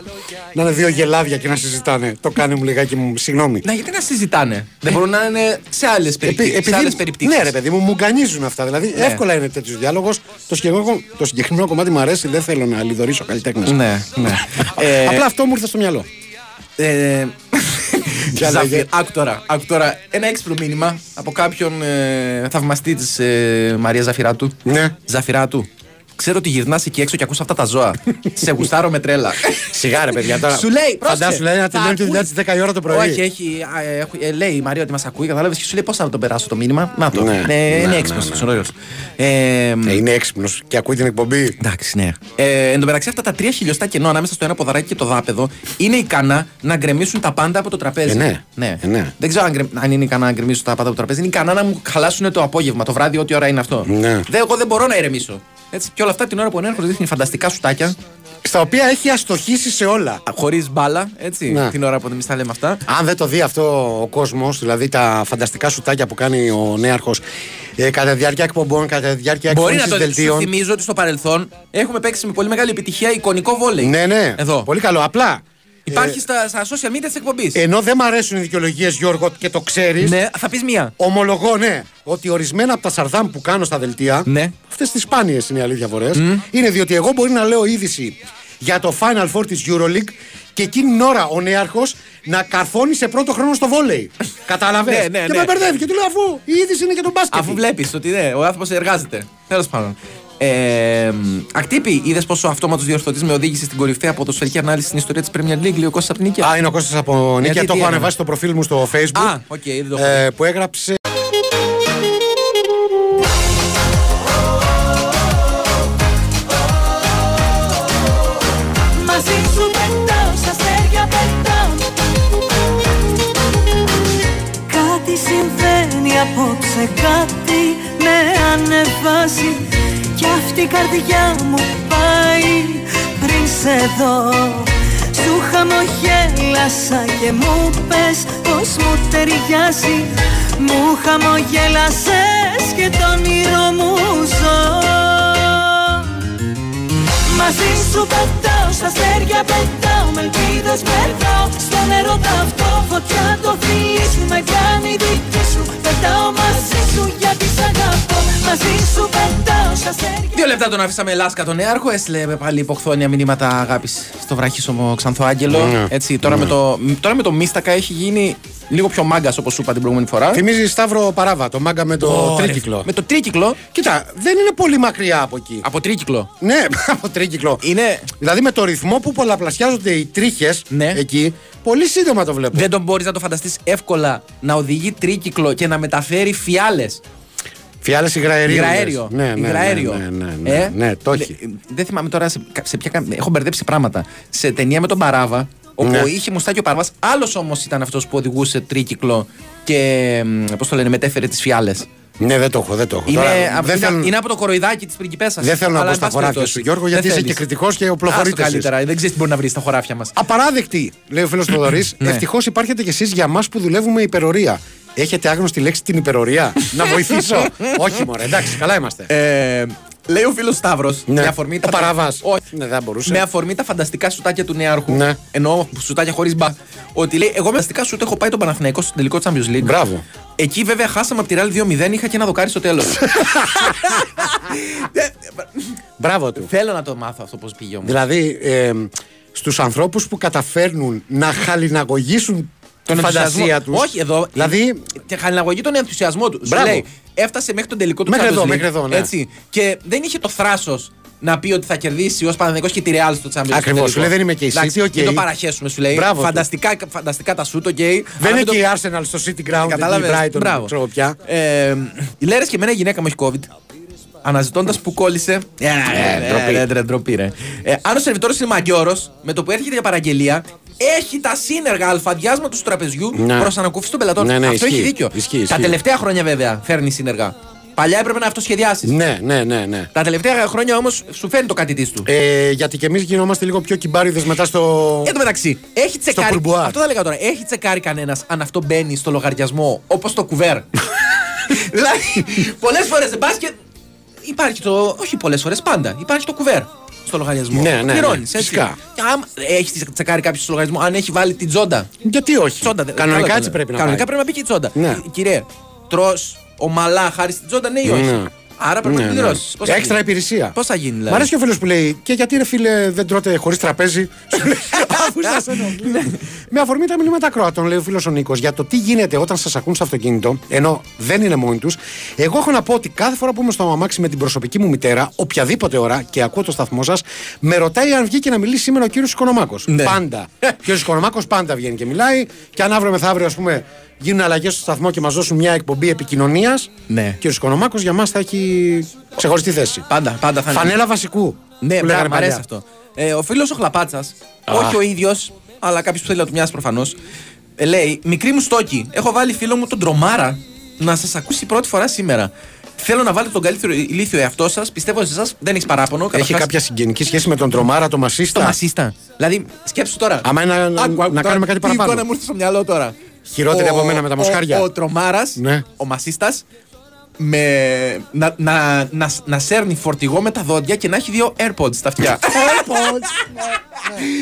να είναι δύο γελάδια και να συζητάνε; Το κάνε μου λιγάκι μου, συγγνώμη. Να, γιατί να συζητάνε; Δεν μπορούν να είναι σε άλλες Επί- περιπτώσει. επειδή- ναι, ρε παιδί μου, μου γκανίζουν αυτά. Δηλαδή, Ναι. εύκολα είναι τέτοιος διάλογος. Το, συγκεκριμένο- το συγκεκριμένο κομμάτι μου αρέσει, δεν θέλω να λιδωρήσω καλλιτέχνες. Ναι, ναι. Ε, [laughs] Απλά αυτό μου ήρθε στο μυαλό. Ε, Για Ζαφυ- λέγε. Άκου τώρα, άκου τώρα. Ένα έξυπνο μήνυμα από κάποιον ε, θαυμαστή της ε, Μαρία Ζαφυράτου. Ναι. Ζαφυράτου. Ξέρω ότι γυρνάς εκεί έξω και ακούς αυτά τα ζώα. [laughs] Σε γουστάρω με τρέλα. Σιγά ρε παιδιά τώρα. Σου λέει, πρόσεχε, Φαντάσου λέει να θα τελειώνεις τη δουλειά ακούει. τη 10 η ώρα το πρωί. Όχι, έχει, α, ε, έχω- ε, λέει η Μαρία ότι μας ακούει, κατάλαβες και σου λέει πώς θα το περάσω το μήνυμα; Να το. Ναι, Ναι, ναι, είναι ναι, έξυπνος, ναι. ωραίο. Ε, Ε, είναι έξυπνος και ακούει την εκπομπή; Εντάξει, ναι. Ε, εν τω μεταξύ, αυτά τα τρία χιλιοστά κενό ανάμεσα στο ένα ποδαράκι και το δάπεδο είναι ικανά να γκρεμίσουν τα πάντα από το τραπέζι. Ε, ναι. Ε, ναι. Δεν ξέρω αν, γκρε- αν είναι ικανά να γκρεμίσουν τα πάντα από το τραπέζι. Είναι ικανά να μου χαλάσουν το απόγευμα, το βράδυ, ό,τι ώρα είναι αυτό. Ναι. Δεν, εγώ δεν μπορώ να ηρεμήσω. Έτσι, και όλα αυτά την ώρα που ο Νέαρχο δείχνει φανταστικά σουτάκια, Στα οποία έχει αστοχήσει σε όλα. χωρίς μπάλα, έτσι, Ναι. την ώρα που εμείς τα λέμε αυτά. Αν δεν το δει αυτό ο κόσμος, δηλαδή τα φανταστικά σουτάκια που κάνει ο νέαρχος ε, κατά τη διάρκεια εκπομπών, κατά τη διάρκεια Μπορεί να εκφώνηση το σου δελτίων. θυμίζω ότι στο παρελθόν έχουμε παίξει με πολύ μεγάλη επιτυχία εικονικό βόλεϊ. Ναι, ναι. Εδώ. Πολύ καλό. Απλά Υπάρχει στα, στα social media της εκπομπής. Ενώ δεν μ' αρέσουν οι δικαιολογίες, Γιώργο, και το ξέρεις. Ναι, θα πεις μία. Ομολογώ, ναι, ότι ορισμένα από τα σαρδάμ που κάνω στα δελτία. Ναι. Αυτές τις σπάνιες είναι οι αλήθεια φορέ. Είναι διότι εγώ μπορεί να λέω είδηση για το Final Four της Euroleague και εκείνη την ώρα ο νέαρχος να καρφώνει σε πρώτο χρόνο στο βόλεϊ. [laughs] Κατάλαβε. Ναι, ναι, και ναι. με μπερδεύει και του λέω αφού η είδηση είναι για τον μπάσκετ. Αφού βλέπεις ότι ναι, ο άνθρωπος εργάζεται. Τέλος πάντων. Ε, ακτύπη, είδες πόσο αυτόματος διορθωτής με οδήγησε στην κορυφαία ποδοσφαιρική ανάλυση στην ιστορία της Premier League, λέει ο Κώστας από την Νίκαια; Α, είναι ο Κώστας από Νίκαια, Γιατί, το τι έχω έκανε; ανεβάσει στο προφίλ μου στο facebook. Α, οκ, δεν το έχω ε, δει. που έγραψε σε δω Σου χαμογέλασα και μου πες πως μου ταιριάζει. Μου χαμογέλασες και το όνειρο μου ζω. Μαζί σου πετάω, στα αστέρια πετάω Με ελπίδες περνάω, στον έρωτα αυτό Φωτιά το φιλί σου με κάνει δική σου Πετάω μαζί σου γιατί σ' αγαπώ Μαζί σου πετάω, στα αστέρια Δύο λεπτά τον αφήσαμε Λάσκα τον Νέαρχο. Έστειλε πάλι υποχθόνια μηνύματα αγάπης στο βραχίσωμο Ξανθό Άγγελο. Ναι. Έτσι, τώρα, με το, τώρα με το Μίστακα έχει γίνει λίγο πιο μάγκας όπως σου είπα την προηγούμενη φορά. Θυμίζει Σταύρο Παράβα, το μάγκα με το Ωραία. τρίκυκλο. Με το τρίκυκλο; Κοίτα, δεν είναι πολύ μακριά από εκεί. Από τρίκυκλο; Ναι, [laughs] από τρίκυκλο. Είναι... Δηλαδή με το ρυθμό που πολλαπλασιάζονται οι τρίχες Ναι. εκεί, πολύ σύντομα το βλέπω. Δεν τον μπορείς να το φανταστείς εύκολα να οδηγεί τρίκυκλο και να μεταφέρει φιάλες. Φιάλες υγραερίου. Υγραέριο. λες. Ναι, ναι, Υγραέριο. ναι, ναι, ναι, ναι, Ε, ναι, το έχει. δε- Δεν θυμάμαι τώρα σε, σε ποια. κα- Έχω μπερδέψει πράγματα. Σε ταινία με τον Παράβα, όπου Ναι. είχε μουστάκι ο Παράβας, άλλος όμως ήταν αυτός που οδηγούσε τρίκυκλο και. Πώς το λένε, μετέφερε τις φιάλες. Ναι, δεν το έχω, δεν το έχω. Είναι, Τώρα, από- δεν, είναι, θέλω, είναι από το κοροϊδάκι της πριγκιπέσα. δεν θέλω να πω στα χωράφια σου, Γιώργο, γιατί είσαι και κριτικό και οπλοφορείτε. εσείς. καλύτερα, δεν ξέρεις τι μπορεί να βρεις στα χωράφια μας. Απαράδεκτη, λέει ο φίλος Θοδωρής. Ναι. Ευτυχώς υπάρχετε κι εσείς για μας που δουλεύουμε υπερορία. Έχετε άγνωστη λέξη την υπερορία; να βοηθήσω. [laughs] Όχι, μωρέ, εντάξει, καλά είμαστε. Ε, λέει ο φίλος Σταύρος. Ναι. Με αφορμή Ο Παράβας. Όχι. Ναι, δεν μπορούσε. Με αφορμή τα φανταστικά σουτάκια του νέαρχου. Ναι. Εννοώ σουτάκια χωρίς μπα. Ότι λέει: Εγώ με φανταστικά σουτ έχω πάει τον Παναθηναϊκό στο τελικό Champions League. Μπράβο. Εκεί βέβαια χάσαμε από τη Real 2-0. Είχα και ένα δοκάρι στο τέλος. [laughs] Μπράβο του. Θέλω να το μάθω αυτό πώς πήγε όμως. Δηλαδή, ε, στους ανθρώπους που καταφέρνουν να χαλιναγωγήσουν Τον τη φαντασία ενθουσιασμό. του. Όχι εδώ. Δηλαδή, Και χαλιναγωγεί τον ενθουσιασμό τους. Σου Μπράβο. λέει: Έφτασε μέχρι τον τελικό του Μέχρι Champions εδώ, League, μέχρι εδώ, ναι. Έτσι. Και δεν είχε το θράσος να πει ότι θα κερδίσει ως Παναθηναϊκός και τη Real στο Champions League. Ακριβώς. Σου λέει, δεν είμαι και η Εντάξει, City, οκ. Μην το παραχέσουμε, σου λέει. Μπράβο του. φανταστικά, φανταστικά τα σουτ, οκ. δεν Αλλά είναι μην το- και η Arsenal στο City Ground, και η Κατάλαβες. Brighton, Μπράβο. ξέρω πια. Ε, Λέρες και εμένα η γυναίκα μου έχει COVID. Αναζητώντας που κόλλησε. Ε, ε, ντροπή. ρε, ρε, ντροπή, ρε. Ε, αν ο σερβιτόρος είναι μαγκιόρο, με το που έρχεται για παραγγελία, έχει τα σύνεργα αλφαδιάσματο του τραπεζιού Ναι. προς ανακούφιση των πελατών. Ναι, ναι, αυτό ισχύει. έχει δίκιο. Ισχύει, Τα ισχύει. τελευταία χρόνια βέβαια φέρνει σύνεργα. Παλιά έπρεπε να αυτοσχεδιάσεις. Ναι, ναι, ναι, ναι. Τα τελευταία χρόνια όμως σου φέρνει το κάτι τη του. Ε, γιατί και εμείς γινόμαστε λίγο πιο κυμπάριδε μετά στο. Εν τω μεταξύ, έχει τσεκάρει. πουρμπουάρ. Αυτό θα λέγα τώρα. Έχει τσεκάρει κανένας αν αυτό μπαίνει στο λογαριασμό όπως το κουβέρ; [laughs] δηλαδή, πολλές φορές δεν πας και. Υπάρχει το. Όχι πολλές φορές, πάντα. Υπάρχει το κουβέρ στο λογαριασμό. Ναι, ναι, ναι, Πληρώνεις, έτσι. φυσικά. Και άμα έχεις τσεκάρει κάποιος στο λογαριασμό αν έχει βάλει την τσόντα. Γιατί όχι; Τσόντα, δεν- Κανονικά καλά το έτσι λέω. πρέπει να Κανονικά πάει. πρέπει να μπει και η τσόντα. Ναι. Κύριε, τρώ ομαλά χάρη στην τσόντα, ναι ή όχι; Ναι. Άρα πρέπει Ναι, να ναι. πληρώσει. Έξτρα υπηρεσία. Πώς θα γίνει, δηλαδή; Μ' αρέσει και ο φίλος που λέει και γιατί ρε φίλε δεν τρώτε χωρίς τραπέζι; Σου λέει, [laughs] Αφού σας ενοχλεί. Ναι. Με αφορμή τα μηνύματα ακροατών, λέει ο φίλος ο Νίκος, για το τι γίνεται όταν σας ακούν στο αυτοκίνητο, ενώ δεν είναι μόνοι τους. Εγώ έχω να πω ότι κάθε φορά που είμαι στο αμάξι με την προσωπική μου μητέρα, οποιαδήποτε ώρα και ακούω το σταθμό σας, με ρωτάει αν βγήκε να μιλήσει σήμερα ο κύριος Οικονομάκος. Ναι. Πάντα. [laughs] Ο κύριος Οικονομάκος πάντα βγαίνει και μιλάει. Και αν αύριο μεθαύριο, ας πούμε, γίνουν αλλαγές στο σταθμό και μας δώσουν μια εκπομπή επικοινωνίας, Ναι. ο κύριος Οικονομάκο για μας θα έχει ξεχωριστή θέση. Πάντα, πάντα θα είναι. Φανέλα βασικού. Ναι, που μπράβο, λέγανε μ' αρέσει παλιά. αυτό. Ε, ο φίλος ο Χλαπάτσας, όχι ο ίδιος, αλλά κάποιος που θέλει να του μοιάσει προφανώς, ε, λέει: Μικρή μου στόκη, έχω βάλει φίλο μου τον Τρομάρα να σας ακούσει πρώτη φορά σήμερα. Θέλω να βάλετε τον καλύτερο ηλίθιο εαυτό σας. Πιστεύω σε εσάς δεν έχεις παράπονο. Έχει Καταρχάς, κάποια συγγενική σχέση με τον τρομάρα, το μασίστα; Το μασίστα. Δηλαδή, σκέψου τώρα. Άμα είναι να- Άκου, άκου να τώρα, κάνουμε κάτι Τι παραπάνω. εικόνα μου ήρθε στο μυαλό τώρα. Χειρότερη Ο- από μένα με τα μοσχάρια. Ο, ο Τρομάρας, Ναι. ο μασίστας, με, να, να, να, να σέρνει φορτηγό με τα δόντια και να έχει δύο AirPods στα αυτιά. [laughs]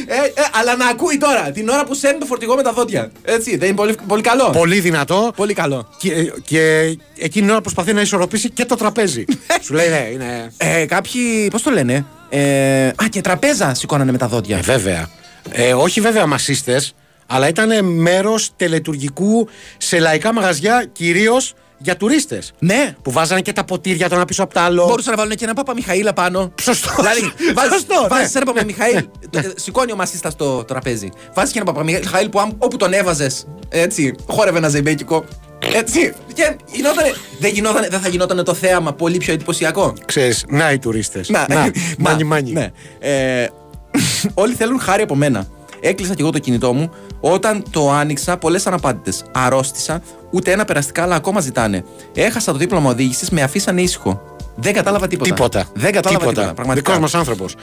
Ε, ε, αλλά να ακούει τώρα την ώρα που σέρνει το φορτηγό με τα δόντια. Έτσι, δεν είναι πολύ, πολύ καλό. Πολύ δυνατό. Πολύ καλό. Και, και εκείνη την ώρα προσπαθεί να ισορροπήσει και το τραπέζι. [laughs] Σου λέει, ναι, είναι. Ε, κάποιοι, πώς το λένε. Ε, α, και τραπέζα σηκώνανε με τα δόντια. Ε, βέβαια. Ε, όχι βέβαια μασίστες, αλλά ήταν μέρος τελετουργικού σε λαϊκά μαγαζιά, κυρίως για τουρίστες. Ναι. Που βάζανε και τα ποτήρια το ένα πίσω από το άλλο. Μπορούσαν να βάλουν και ένα Παπα Μιχαήλ απάνω. Σωστό. Δηλαδή, [laughs] βάζεις, Σωστό, ναι. βάζεις ένα Παπα Μιχαήλ. ε, Σηκώνει ο μασίστας στο τραπέζι. Βάζεις και ένα Παπα Μιχαήλ που άμ- όπου τον έβαζες. Έτσι, χόρευε ένα ζεμπέκικο. Έτσι. Και γινότανε, δεν, γινότανε, δεν θα γινόταν το θέαμα πολύ πιο εντυπωσιακό. Ξέρεις, να οι τουρίστες. Να, να, [laughs] μάνι, μάνι. Ναι. Ε, [laughs] όλοι θέλουν χάρη από μένα. Έκλεισα και εγώ το κινητό μου. Όταν το άνοιξα, πολλές αναπάντητες. Αρρώστησα, ούτε ένα περαστικά, αλλά ακόμα ζητάνε. Έχασα το δίπλωμα οδήγησης, με αφήσανε ήσυχο. Δεν κατάλαβα τίποτα. Τίποτα. Δεν κατάλαβα τίποτα. Πραγματικά. Δικός μας άνθρωπος.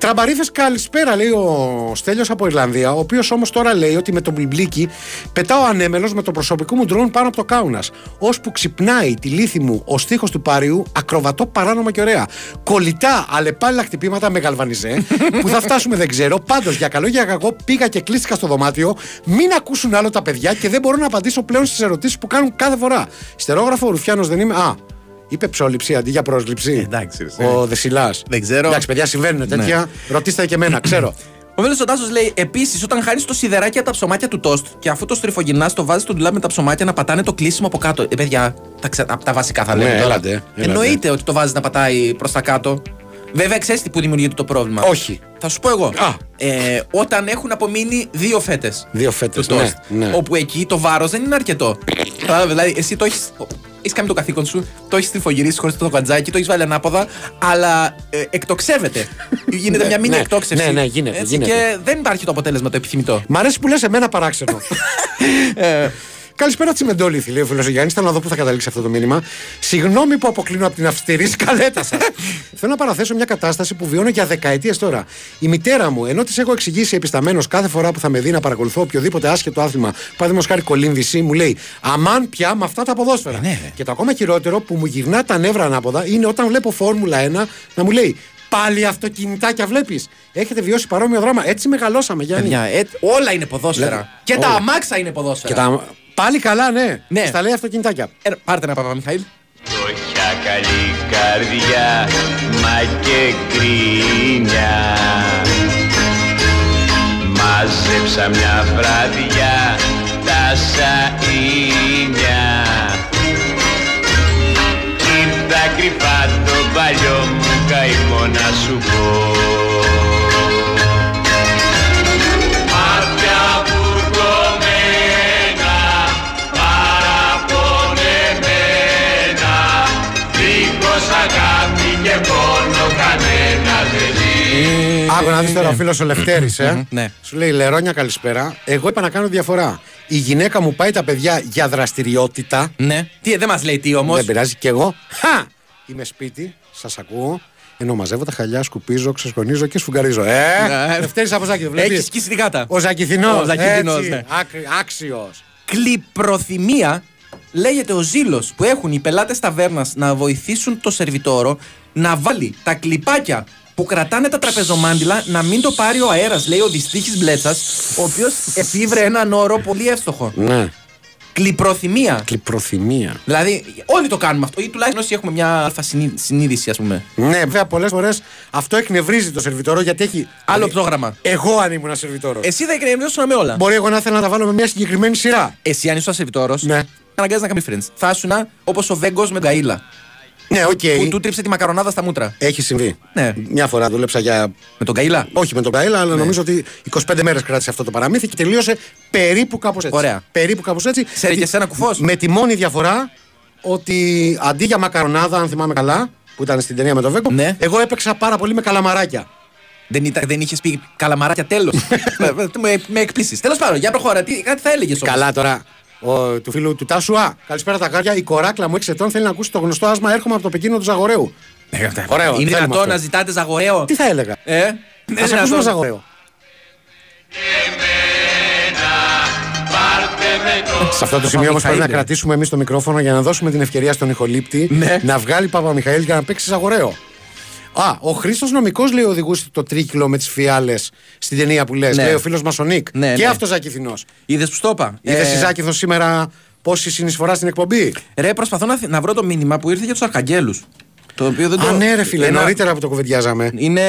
Τραμπαρίφε, καλησπέρα, λέει ο Στέλιος από Ιρλανδία, ο οποίος όμως τώρα λέει ότι με τον μπλιμπλίκι πετάω ανέμελος με το προσωπικό μου ντρόν πάνω από το κάουνας. Ώσπου ξυπνάει τη λύθη μου ο στίχος του πάριου, ακροβατό παράνομα και ωραία. Κολλητά αλλεπάλληλα χτυπήματα με γαλβανιζέ, που θα φτάσουμε δεν ξέρω. Πάντως για καλό για κακό πήγα και κλείστηκα στο δωμάτιο. Μην ακούσουν άλλο τα παιδιά και δεν μπορώ να απαντήσω πλέον στις ερωτήσεις που κάνουν κάθε φορά. Στερόγραφο, ο Ρουφιάνος δεν είμαι. Α, είπε ψόληψη αντί για πρόσληψη. εντάξει, ρε, Ο Δεσιλάς. Δεν ξέρω. Εντάξει, παιδιά, συμβαίνουν τέτοια. Ναι. Ρωτήστε και εμένα, ξέρω. [clears throat] Ο Μέλο ο Τάσος λέει: Επίσης, όταν χάνεις το σιδεράκι από τα ψωμάτια του τόστ και αφού το στριφογυρνά, το βάζεις στο ντουλάπ με τα ψωμάτια να πατάνε το κλείσιμο από κάτω. Ε, παιδιά, τα, ξε... τα, τα βασικά θα Ναι, λέμε. τώρα. έλατε, έλατε. Εννοείται ότι το βάζεις να πατάει προς τα κάτω. Βέβαια, ξέρεις τι που δημιουργείται το πρόβλημα. Όχι. Θα σου πω εγώ. Α. Ε, όταν έχουν απομείνει δύο φέτες. Δύο φέτες. του Ναι, τόστ. ναι. Όπου εκεί το βάρος δεν είναι αρκετό. Κατάλαβες, δηλαδή, εσύ το έχεις. Έχεις κάνει το καθήκον σου, το έχεις τριφογυρίσει χωρίς το γαντζάκι, το έχεις βάλει ανάποδα, αλλά ε, εκτοξεύεται. [laughs] γίνεται μια μήνυ ναι, εκτόξευση. ναι, ναι, γίνεται, Έτσι, γίνεται. Και δεν υπάρχει το αποτέλεσμα το επιθυμητό. Μ' αρέσει που λες εμένα παράξενο. [laughs] ε, καλησπέρα, Τσιμεντόληθη, λέει ο φίλος Γιάννης. Θέλω να δω πού θα καταλήξει αυτό το μήνυμα. Συγγνώμη που αποκλίνω από την αυστηρής [laughs] σκαλέτα σας. Θέλω να παραθέσω μια κατάσταση που βιώνω για δεκαετίες τώρα. Η μητέρα μου, ενώ της έχω εξηγήσει επισταμένος κάθε φορά που θα με δει να παρακολουθώ οποιοδήποτε άσχετο άθλημα, παραδείγματο χάρη κολύμβηση, μου λέει Αμάν πια με αυτά τα ποδόσφαιρα. ναι, ναι. Και το ακόμα χειρότερο που μου γυρνά τα νεύρα ανάποδα είναι όταν βλέπω Φόρμουλα 1 να μου λέει Πάλι αυτοκινητάκια βλέπεις. Έχετε βιώσει παρόμοιο δράμα. Έτσι μεγαλώσαμε, Γιάννι. Παιδιά, ε, όλα είναι ποδόσφαιρα. Λέμε, και τα όλα. αμάξα είναι ποδόσφαιρα. Και τα... Πάλι καλά, ναι. Ναι. Στα λέει αυτοκινητάκια. Ε, πάρτε ένα παπα Μιχαήλ. Φτωχιά καλή καρδιά, μα και γκρίνια Μάζεψα μια βράδια τα σαΐνια Κοίτα κρυφά το παλιό μου καημό να σου πω Άκου να δεις τώρα ο φίλος ο Λευτέρης, ε. Ναι. Σου λέει Λερόνια, καλησπέρα. Εγώ είπα να κάνω διαφορά. Η γυναίκα μου πάει τα παιδιά για δραστηριότητα. Ναι. Τι, δεν μας λέει τι όμως; Δεν πειράζει και εγώ. Χα! Είμαι σπίτι, σας ακούω. Ενώ μαζεύω τα χαλιά, σκουπίζω, ξεσχονίζω και σφουγγαρίζω. Ε! Ναι. Λευτέρης από Ζάκη, το βλέπεις; Έχεις σκίσει τη γάτα. Ο Ζακηθινό. Ο Ζακηθινός, ναι. Άξιος. Κλιπροθυμία λέγεται ο ζήλος που έχουν οι πελάτες ταβέρνας να βοηθήσουν το σερβιτόρο να βάλει τα κλιπάκια που κρατάνε τα τραπεζομάντιλα να μην το πάρει ο αέρας, λέει ο δυστύχης Μπλέτσας, ο οποίος εφηύρε έναν όρο πολύ εύστοχο. Ναι. Κλιπροθυμία. Κλιπροθυμία. Δηλαδή, όλοι το κάνουμε αυτό, ή τουλάχιστον όσοι έχουμε μια αλφα συνείδη- συνείδηση, ας πούμε. Ναι, βέβαια πολλές φορές αυτό εκνευρίζει το σερβιτόρο γιατί έχει. Άλλο Δηλαδή, πρόγραμμα. Εγώ αν ήμουν σερβιτόρο. Εσύ θα εκνευρίζεσαι με όλα. Μπορεί εγώ να ήθελα να τα βάλω με μια συγκεκριμένη σειρά. Εσύ, αν ήσουν σερβιτόρος, Ναι. αναγκάζει να κάνεις friends. Θα ήσουν όπως ο Βέγκος με τον Γκαήλα. Ναι, οκ. Που του τρίψε τη μακαρονάδα στα μούτρα. Έχει συμβεί. Ναι. Μια φορά δούλεψα για. Με τον Γκαήλα. Όχι με τον Καήλα, αλλά νομίζω ότι 25 μέρες κράτησε αυτό το παραμύθι και τελείωσε περίπου κάπως έτσι. Ωραία. Περίπου κάπως έτσι. Ξέρει και εσένα κουφός; Με τη μόνη διαφορά ότι αντί για μακαρονάδα, αν θυμάμαι καλά, που ήταν στην ταινία με τον Βέγκο, Ναι. εγώ έπαιξα πάρα πολύ με καλαμαράκια. Δεν, ήταν, δεν είχες πει καλαμαράκια τέλος. [laughs] με με εκπλήσεις. Τέλος πάντων, για προχώρα. Τι, κάτι θα έλεγες όμως. Καλά τώρα. Ο, του φίλου του Τάσου Α. Καλησπέρα τα κάρια. Η κοράκλα μου 6 ετών θέλει να ακούσει το γνωστό άσμα. Έρχομαι από το Πεκίνο του Ζαγορέου. Ωραίο. Είναι θέλουμε δυνατόν αυτό. να ζητάτε ζαγορέο; Τι θα έλεγα; Ε, δεν είναι Ας ακούσουμε δυνατόν. Ζαγορέο. Σε αυτό το σημείο όμως πρέπει να Παπα-Μιχαήλ. κρατήσουμε εμείς το μικρόφωνο για να δώσουμε την ευκαιρία στον ηχολήπτη Ναι. να βγάλει Παπα Μιχαήλ για να παίξει Ζαγορέο. Α, ο Χρήστος Νομικός λέει οδηγούσε το τρίκυλο με τις φιάλες στην ταινία που λες. Ναι. Λέει ο φίλος μας ο Νίκ. Ναι, και ναι. αυτό Ζακηθινό. Είδες που στο είπα; Είδες Ε, η Ζάκηθο σήμερα πόση συνεισφορά στην εκπομπή; Ρε, προσπαθώ να, να βρω το μήνυμα που ήρθε για τους Αρχαγγέλους. Το οποίο δεν το. Α, ναι, ρε φίλε, Ένα- νωρίτερα που το κουβεντιάζαμε. Είναι.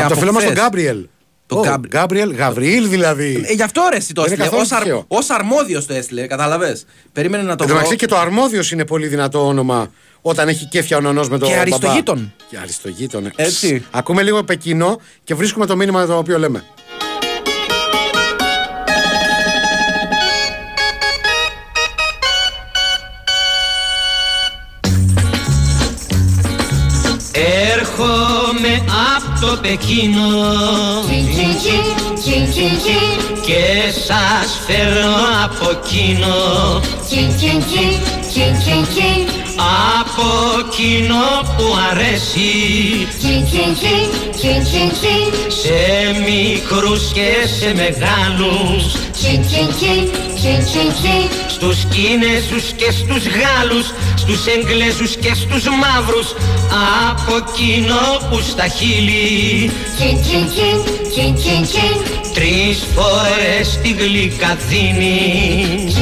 Από το φίλο μας τον χθες. Γκάμπριελ. Το Ω, Γκάμπρι- Γκάμπριελ, Γαβριήλ δηλαδή. Ε, γι' αυτό ρε, εσύ το Δεν είναι έστειλε. καθόλου τυχαίο. Ω αρμόδιος το έστειλε, κατάλαβες; Περίμενε να το Εν τω βρω. μεταξύ και το αρμόδιος είναι πολύ δυνατό όνομα όταν έχει κέφια ο νονός με το Και μπαμπά. αριστογείτον. Και αριστογείτον. ε. Έτσι. Ακούμε λίγο Πεκίνο και βρίσκουμε το μήνυμα το οποίο λέμε. Έρχομαι από το Πεκίνο και σας φέρνω από εκείνο από εκείνο που αρέσει. Σε μικρούς και σε μεγάλους στους Κίνεζους και στους Γάλλους στους Εγγλέζους και στους Μαύρους από εκείνο που στα χείλη. Τρεις φορές τη γλυκά δίνει.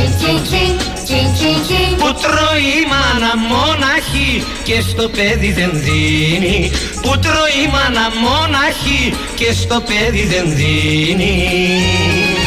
Που τρώει η μάνα μόναχη και στο παιδί δεν δίνει. Που τρώει η μάνα μόναχη και στο παιδί δεν δίνει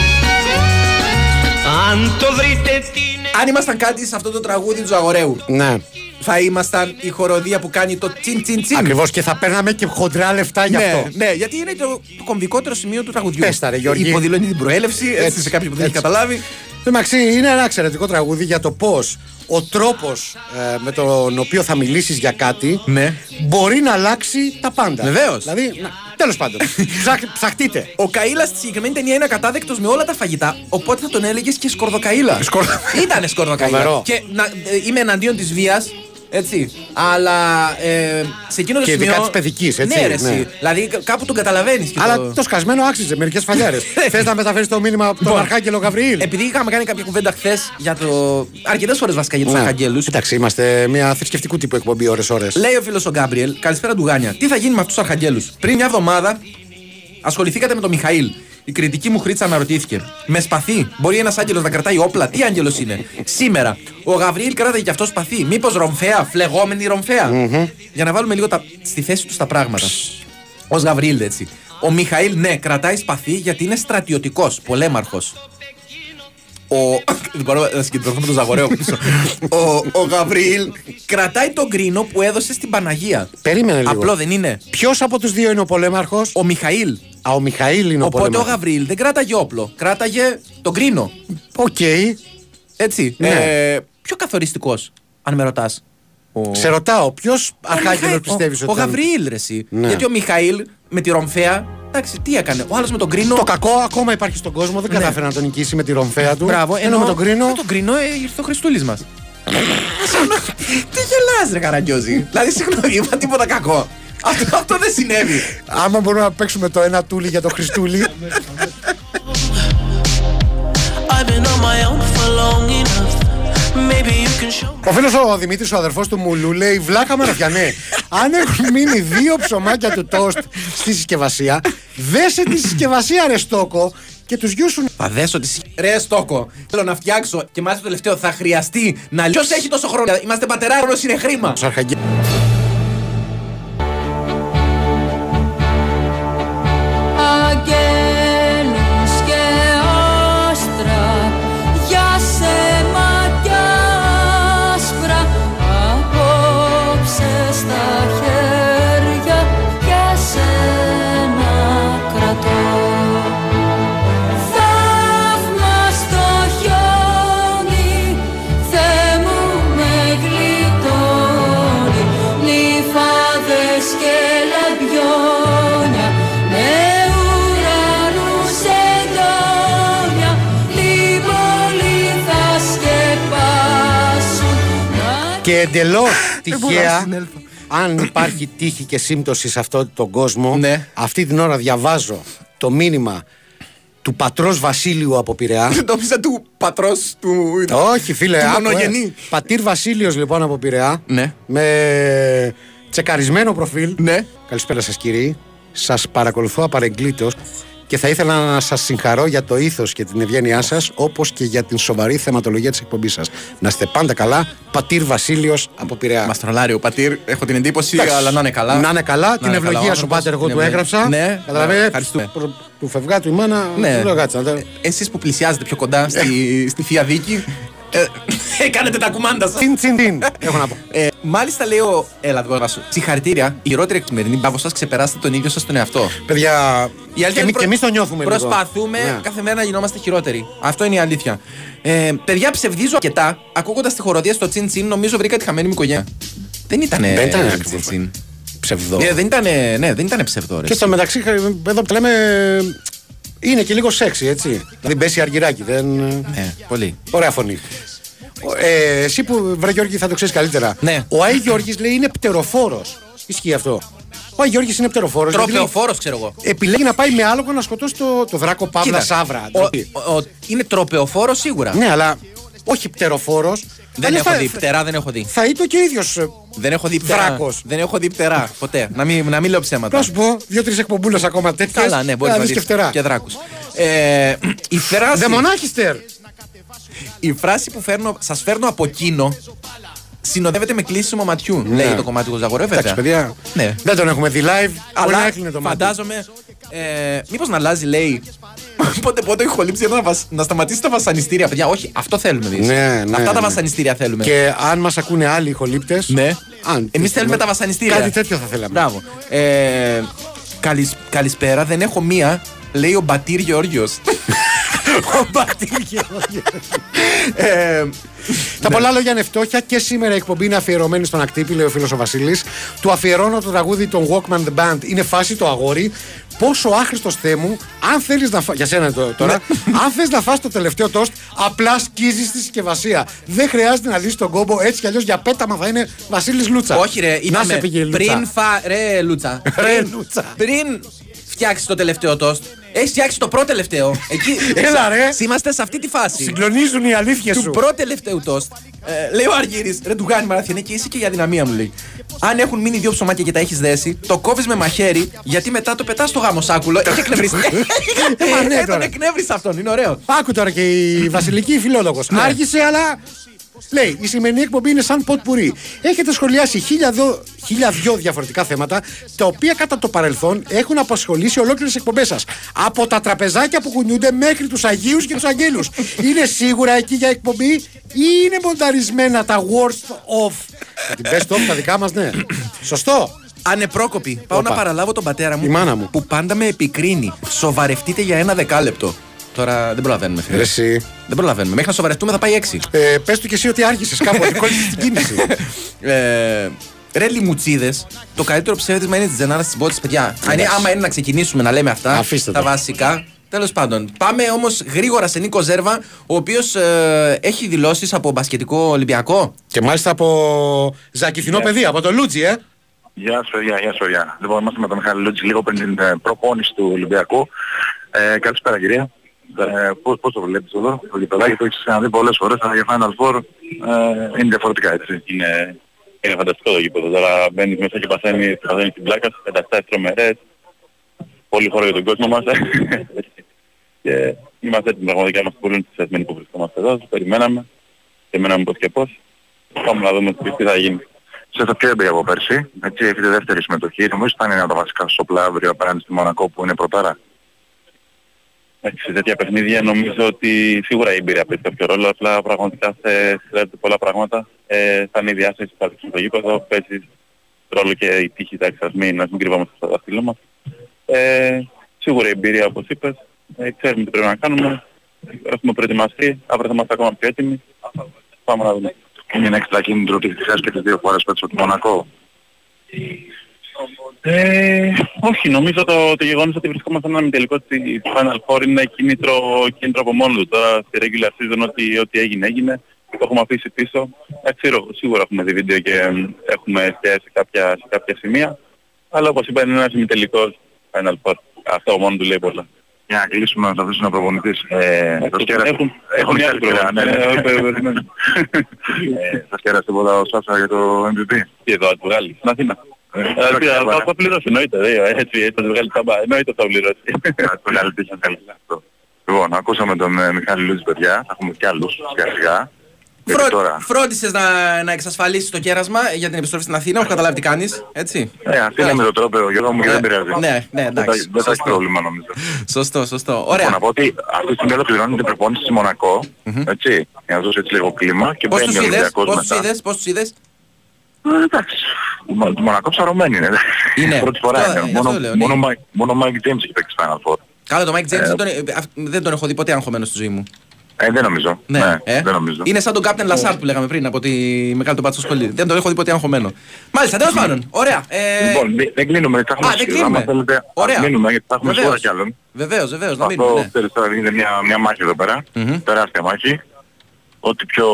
αν το βρείτε τι Αν ήμασταν κάτι σε αυτό το τραγούδι του Ζαγορέου, Ναι. θα ήμασταν η χοροδία που κάνει το τσιν τσιν τσιν. Ακριβώς και θα παίρναμε και χοντρά λεφτά γι' ναι, αυτό. ναι, γιατί είναι το, το κομβικότερο σημείο του τραγουδιού. Πες τα, ρε, Γιώργη. Υποδηλώνει την προέλευση, έτσι, Έτσι, σε κάποιον που δεν έχει έτσι. καταλάβει. Εντάξει, είναι ένα εξαιρετικό τραγούδι για το πώς ο τρόπος με τον οποίο θα μιλήσεις για κάτι Ναι. μπορεί να αλλάξει τα πάντα. Βεβαίως. Δηλαδή, τέλος πάντων. [laughs] ψαχ, ψαχτείτε. Ο Καήλα στη συγκεκριμένη ταινία είναι ακατάδεκτο με όλα τα φαγητά. Οπότε θα τον έλεγες και σκορδοκαήλα. Ήτανε σκορδοκαήλα. Φοβερό. Και να, ε, είμαι εναντίον της βίας. Έτσι. Αλλά ε, σε εκείνο το Και σημείο. ειδικά της παιδικής, έτσι, Ναι, ρε, ναι. εσύ. Δηλαδή κα- κάπου τον καταλαβαίνεις. Αλλά το σκασμένο άξιζε μερικές φαλιάρες. [laughs] Θες να μεταφέρεις το μήνυμα από τον Λοιπόν, Αρχάγγελο Γαβριήλ; Επειδή είχαμε κάνει κάποια κουβέντα χθες για το. αρκετές φορές βασικά για τους Ναι. Αρχαγγέλου. Εντάξει, είμαστε μια θρησκευτικού τύπου εκπομπή ώρε-ώρε. Λέει ο φίλος ο Γκάμπριελ, καλησπέρα του Γάνια. Τι θα γίνει με αυτούς τους Αρχαγγέλου. Πριν μια εβδομάδα ασχοληθήκατε με τον Μιχαήλ. Η κριτική μου χρήτσα αναρωτήθηκε. Με σπαθί, μπορεί ένας άγγελος να κρατάει όπλα. Τι άγγελος είναι; Σήμερα, ο Γαβριήλ κράταγε και αυτός σπαθί. Μήπως ρομφαία, φλεγόμενη ρομφαία. Για να βάλουμε λίγο τα, στη θέση τους τα πράγματα. Ω Γαβριήλ, έτσι. Ο Μιχαήλ, ναι, κρατάει σπαθί γιατί είναι στρατιωτικός, πολέμαρχος. Ο... Δεν μπορώ να συγκεντρωθώ με τον Ζαγορέο πίσω. ο, ο Γαβριήλ κρατάει τον κρίνο που έδωσε στην Παναγία. Περίμενε λίγο. Απλό δεν είναι. Ποιος από τους δύο είναι ο πολέμαρχος; Ο Μιχαήλ. Α, ο Μιχαήλ είναι ο Οπότε ο πολέμαρχος. Γαβριήλ δεν κράταγε όπλο. Κράταγε τον κρίνο. Οκ. Έτσι. Ναι. Ε, πιο καθοριστικός, αν με ρωτάς. Ο... Σε ρωτάω, ποιος αρχάγγελος Μιχαήλ- πιστεύεις ο, ότι. ο ήταν; Γαβριήλ, ρε, εσύ. Ναι. Γιατί ο Μιχαήλ με τη ρομφαία. Εντάξει, τι έκανε; Ο άλλος με τον κρίνο. Το κακό ακόμα υπάρχει στον κόσμο, δεν κατάφερε να τον νικήσει με τη ρομφαία του. Ναι. Μπράβο, ενώ με τον κρίνο. Με τον κρίνο ε, ήρθε ο Χριστούλης μας. [laughs] Τι γελάς ρε Καραγκιόζη. δηλαδή, συγγνώμη, είπα τίποτα κακό. Αυτό, αυτό δεν συνέβη. Άμα μπορούμε να παίξουμε το ένα τούλι για το Χριστούλη. I've been on my own for long enough. Ο φίλος ο Δημήτρης, ο αδερφός του Μουλού, λέει: Βλάκα Μαραφιανέ, αν έχουν μείνει δύο ψωμάκια του τόστ στη συσκευασία, δέσε τη συσκευασία ρε στόκο και τους γιους σου. Θα δέσω τη συ- Ρε Στόκο, θέλω να φτιάξω και μάλιστα το τελευταίο θα χρειαστεί να Ποιο έχει τόσο χρόνο. Είμαστε πατερά, χρόνος είναι χρήμα. Εντελώς [laughs] μπορώ να τυχαία, συνέλθω. αν υπάρχει τύχη και σύμπτωση σε αυτόν τον κόσμο, Ναι. αυτή την ώρα διαβάζω το μήνυμα του πατρός Βασίλειου από Πειραιά. [laughs] Νόμιζα του πατρός του. Όχι, φίλε, του άκου, ε. μονογενή. Πατήρ Βασίλειος λοιπόν από Πειραιά. Ναι. Με τσεκαρισμένο προφίλ. Ναι. Καλησπέρα σας, κύριοι. Σας παρακολουθώ απαρεγκλήτως και θα ήθελα να σας συγχαρώ για το ήθος και την ευγένειά σας, όπως και για την σοβαρή θεματολογία της εκπομπής σας. Να είστε πάντα καλά. Πατήρ Βασίλειος από Πειραιά. Μας τρολάρει ο πατήρ, έχω την εντύπωση, Εντάξει. αλλά να είναι καλά. Να είναι καλά. την είναι καλά ευλογία ο σου, άνθρωπος, πάτερ, εγώ την του ευλογία. έγραψα. Ναι, Καταλαβαίνετε. ευχαριστούμε. Του, του φευγάτου η μάνα. Ναι. του λέω, κάτσε, να τα- Εσείς που πλησιάζετε πιο κοντά στη, στη θεία δίκη. Ε, [laughs] ε, κάνετε τα κουμάντα σας. Τσιν τσιν τσιν. [laughs] Έχω να πω. Ε, μάλιστα λέω, έλα δω σου. Συγχαρητήρια, η χειρότερη εκμερινή. Μπράβο σας, ξεπεράσετε τον ίδιο σας τον εαυτό. Παιδιά, Η αλήθεια και, είναι εμεί- προ- και εμείς το νιώθουμε λίγο. Προσπαθούμε Ναι. κάθε μέρα να γινόμαστε χειρότεροι. Αυτό είναι η αλήθεια. Ε, παιδιά, ψευδίζω αρκετά. Ακούγοντας τη χοροδία στο τσιν τσιν, νομίζω βρήκα τη χαμένη μου οικογένεια. Δεν ήταν. Δεν ήταν τσιν ακριβώς. τσιν. Ψευδό. Ε, δεν ήταν, ναι, δεν ήταν ψευδό. ρε. Και στο μεταξύ, εδώ που λέμε, είναι και λίγο σεξι, έτσι. Δηλαδή μπέσει αργυράκι, δεν. Ναι, πολύ. Ωραία φωνή. Ε, εσύ που βρε Γιώργη θα το ξέρεις καλύτερα. Ναι. Ο Άι Γιώργης λέει είναι πτεροφόρος. Ισχύει αυτό. Ο Άι Γιώργης είναι πτεροφόρος. Τροπεοφόρο, ξέρω εγώ. Επιλέγει να πάει με άλογο να σκοτώσει το, το δράκο Παύλα Κοίτα, Σάβρα. ο- ο- ο- είναι τροπεοφόρος σίγουρα. Ναι, αλλά όχι πτεροφόρος. Δεν έχω δει. Πτερά δεν έχω δει. Θα ήταν και ο ίδιος. Δεν έχω δει πτερά. Δράκος. Δεν έχω δει πτερά. Ποτέ. Να μην, να μην λέω ψέματα. Να σου πω, δύο-τρεις εκπομπούλες ακόμα τέτοιες. Καλά, ναι, μπορεί να δεις δεις και φτερά. και δράκους. Ε, [clears throat] η φράση, Δαιμονάχιστερ. Η φράση που φέρνω, σας φέρνω από εκείνο συνοδεύεται με κλείσιμο ματιού. Ναι. Λέει το κομμάτι του Ζαγορέ, βέβαια. Εντάξει, παιδιά. Ναι. Δεν τον έχουμε δει live. Μπορεί Αλλά να έκλεινε το μάτι. φαντάζομαι. Ε, Μήπως να αλλάζει, λέει. [laughs] πότε πότε έχει χολύψει να, βασ- να σταματήσει τα βασανιστήρια, παιδιά. Όχι, αυτό θέλουμε εμείς. Ναι, ναι, Αυτά τα ναι. βασανιστήρια θέλουμε. Και αν μας ακούνε άλλοι ηχολήπτες. Ναι. Αν, Εμείς θέλουμε τα βασανιστήρια. Κάτι τέτοιο θα θέλαμε. Μπράβο. Ε, καλησ- καλησπέρα, δεν έχω μία. Λέει ο Μπατήρ Γεώργιος. [laughs] Ο Μπατήρ Γεώργιος. Ε, Τα πολλά λόγια είναι φτώχεια και σήμερα η εκπομπή είναι αφιερωμένη στον ακτύπη, λέει ο φίλος ο Βασίλη. Του αφιερώνω το τραγούδι των Walkman The Band. Είναι φάση το αγόρι. Πόσο άχρηστος θέ μου, αν θέλεις να φας. Για σένα το- τώρα. αν θες να φας το τελευταίο τόστ, απλά σκίζει στη συσκευασία. Δεν χρειάζεται να δει τον κόμπο έτσι κι αλλιώς για πέταμα θα είναι Βασίλης Λούτσα. Όχι, ρε, να είπαμε, σε πήγε η Λούτσα. πριν φα... Ρε, Λούτσα. Ρε, Πριν- Λούτσα. Πριν φτιάξεις το τελευταίο τόστ, έχεις φτιάξει το πρώτο τελευταίο. Εκεί, [laughs] Έλα, ρε. Είμαστε σε αυτή τη φάση. Συγκλονίζουν οι αλήθειες του σου. πρώτου τελευταίου τόστ. Ε, λέει ο Αργύρης, ρε του κάνει μαραθιανέ και είσαι και η αδυναμία μου λέει. Αν έχουν μείνει δύο ψωμάκια και τα έχεις δέσει, το κόβεις με μαχαίρι γιατί μετά το πετάς στο γάμο σάκουλο. Έχει εκνευρίσει. Μα [laughs] ναι, Ε, τον τώρα. εκνεύρισε αυτόν, είναι ωραίο. Άκου τώρα και η Βασιλική φιλόλογος. Ναι. Άργησε, αλλά. Λέει, η σημερινή εκπομπή είναι σαν ποτ πουρί. Έχετε σχολιάσει χίλια δυο, χίλια δυο διαφορετικά θέματα, τα οποία κατά το παρελθόν έχουν απασχολήσει ολόκληρες εκπομπές σας. Από τα τραπεζάκια που κουνιούνται μέχρι τους Αγίους και τους Αγγέλους. είναι σίγουρα εκεί για εκπομπή ή είναι μονταρισμένα τα worst of; Θα την best of τα δικά μας, ναι. Σωστό. Ανεπρόκοπη. Πάω Όπα. να παραλάβω τον πατέρα μου, Η μάνα μου. που πάντα με επικρίνει. Σοβαρευτείτε για ένα δεκάλεπτο. Τώρα δεν προλαβαίνουμε, φίλε. Ρε εσύ. Δεν προλαβαίνουμε. Μέχρι να σοβαρευτούμε θα πάει έξι. Ε, Πες του και εσύ ότι άργησες κάπου, ότι κόλλησες την κίνηση. [laughs] Ε, ρε λιμουτσίδε, το καλύτερο ψεύδισμα είναι τη Ζενάρα της Μπότση, παιδιά. Αν είναι, άμα είναι να ξεκινήσουμε να λέμε αυτά, Αφήστε τα το. βασικά. Τέλος πάντων, πάμε όμως γρήγορα σε Νίκο Ζέρβα, ο οποίος έχει δηλώσεις από μπασκετικό Ολυμπιακό. και μάλιστα από ζακηθινό παιδί, από το Λούτζι, ε. Γεια σας παιδιά, γεια σας παιδιά. Λοιπόν, είμαστε με τον Μιχάλη Λούτζη λίγο πριν την ε, προπόνηση του Ολυμπιακού. Ε, καλησπέρα κυρία. Ε, πώς, πώς το βλέπεις εδώ, το γηπεδάκι το έχεις ξαναδεί πολλές φορές, αλλά για Final Four ε, είναι διαφορετικά έτσι. Είναι, είναι φανταστικό το γήπεδο. Τώρα μπαίνεις μέσα και παθαίνεις, παθαίνεις την πλάκα σου, καταστάσεις τρομερές. Πολύ χώρο για τον κόσμο μας. [laughs] και είμαστε έτοιμοι πραγματικά, είμαστε πολύ ενθουσιασμένοι που βρισκόμαστε εδώ. Περιμέναμε. Περιμέναμε πώς και πώς. Πάμε να δούμε τι θα γίνει. Σε αυτό πιο έμπειρη από πέρσι, έτσι έχετε δεύτερη συμμετοχή. Νομίζω θα είναι ένα από τα βασικά σοπλά αύριο απέναντι στη Μονακό που είναι πρωτάρα. Εντάξει, σε τέτοια παιχνίδια νομίζω ότι σίγουρα η εμπειρία παίζει κάποιο ρόλο, απλά πραγματικά σε συνδέονται πολλά πράγματα. Ε, θα είναι η διάσταση που θα δείξει στο γήπεδο, παίζει ρόλο και η τύχη, εντάξει, ας μην, ας μην κρυβόμαστε στα δάχτυλα μας. Ε, σίγουρα η εμπειρία όπως είπες, ε, ξέρουμε τι πρέπει να κάνουμε, έχουμε προετοιμαστεί, αύριο θα είμαστε ακόμα πιο έτοιμοι. Πάμε να δούμε. Είναι ένα έξτρα κίνητρο ότι χθες και τις δύο φορές πέτυχε το Μονακό. Ε, όχι, νομίζω το, το γεγονός ότι βρισκόμαστε σε ένα ημιτελικό στη Final Four είναι κίνητρο, κίνητρο από μόνος τους. Τώρα στη regular season ό,τι, ό,τι έγινε έγινε. Το έχουμε αφήσει πίσω. Ε, ξέρω, σίγουρα έχουμε δει βίντεο και ε, έχουμε εστιάσει σε κάποια, σε κάποια σημεία. Αλλά όπως είπα είναι ένας ημιτελικός Final Four. Αυτό μόνο του λέει πολλά. Για να κλείσουμε να θα αφήσουμε να προπονητής. Ε, θα σκέρασε- Έχουν, έχουν έχουν και άλλοι άλλοι προγράμματα. ναι, ναι. Ε, ε, περιμένω. Ε, Θα σκέρασε τίποτα ο Σάσα για το MVP. Τι εδώ, θα του βγάλει. Στην Αθήνα. Ε, Ε, τι, Θα θα πληρώσει, εννοείται. ε, Έτσι, έτσι θα τη βγάλει ταμπά. Εννοείται ότι θα πληρώσει. Το καλή τύχη, καλή τύχη αυτό. Λοιπόν, ακούσαμε τον ε, Μιχάλη Λούτζη, παιδιά. Θα έχουμε κι άλλους σιγά σιγά. Γιατί Φρό... τώρα, Φρόντισες να, να εξασφαλίσεις το κέρασμα για την επιστροφή στην Αθήνα. Έχω καταλάβει τι κάνεις. Έτσι; ε, αυτή είναι με το τρόπο, Γιώργο μου, και δεν πειράζει. Ναι, ναι, Δεν θα- εντάξει. Δεν θα έχει Σωστό. πρόβλημα νομίζω. Σωστό, σωστό. Λοιπόν, Ωραία. να πω ότι αυτή τη στιγμή ολοκληρώνεται η προπόνηση στη Μονακό, έτσι, για να δώσει έτσι λίγο κλίμα και Πώς μπαίνει τους ο είδες, Ολυμπιακός πώς τους μετά. είδες, πώς τους είδες; Ε, Εντάξει, το Μο- το Μονακό ψαρωμένη είναι. Είναι. [laughs] Πρώτη φορά Αυτό- είναι. αυτό Μόνο- λέω, ναι. Μόνο Mike- Μόνο ο Mike James έχει παίξει Final Four. Καλά, το Mike James Ε, δεν, τον, ε, αυ- δεν τον έχω δει ποτέ αγχωμένο στη ζωή μου. Ε, δεν νομίζω. Ναι, Ναι, ε. δεν νομίζω. Είναι σαν τον Captain Lassard που λέγαμε πριν από τη μεγάλη τον πάτσο σχολή. Δεν τον έχω δει ποτέ αγχωμένο. Μάλιστα, τέλος πάντων. Ωραία. Ε, Λοιπόν, δεν- δεν κλείνουμε, γιατί θα έχουμε Α, δεν σχεδόν, άμα κλείνουμε. θέλετε, Ωραία. ας μείνουμε, γιατί θα έχουμε Βεβαίως. σίγουρα κι άλλον. Βεβαίως, βεβαίως, να μείνουμε. Αυτό, Ναι. ξέρεις, τώρα είναι μια, μια μάχη εδώ πέρα. Τεράστια μάχη. Ό,τι πιο...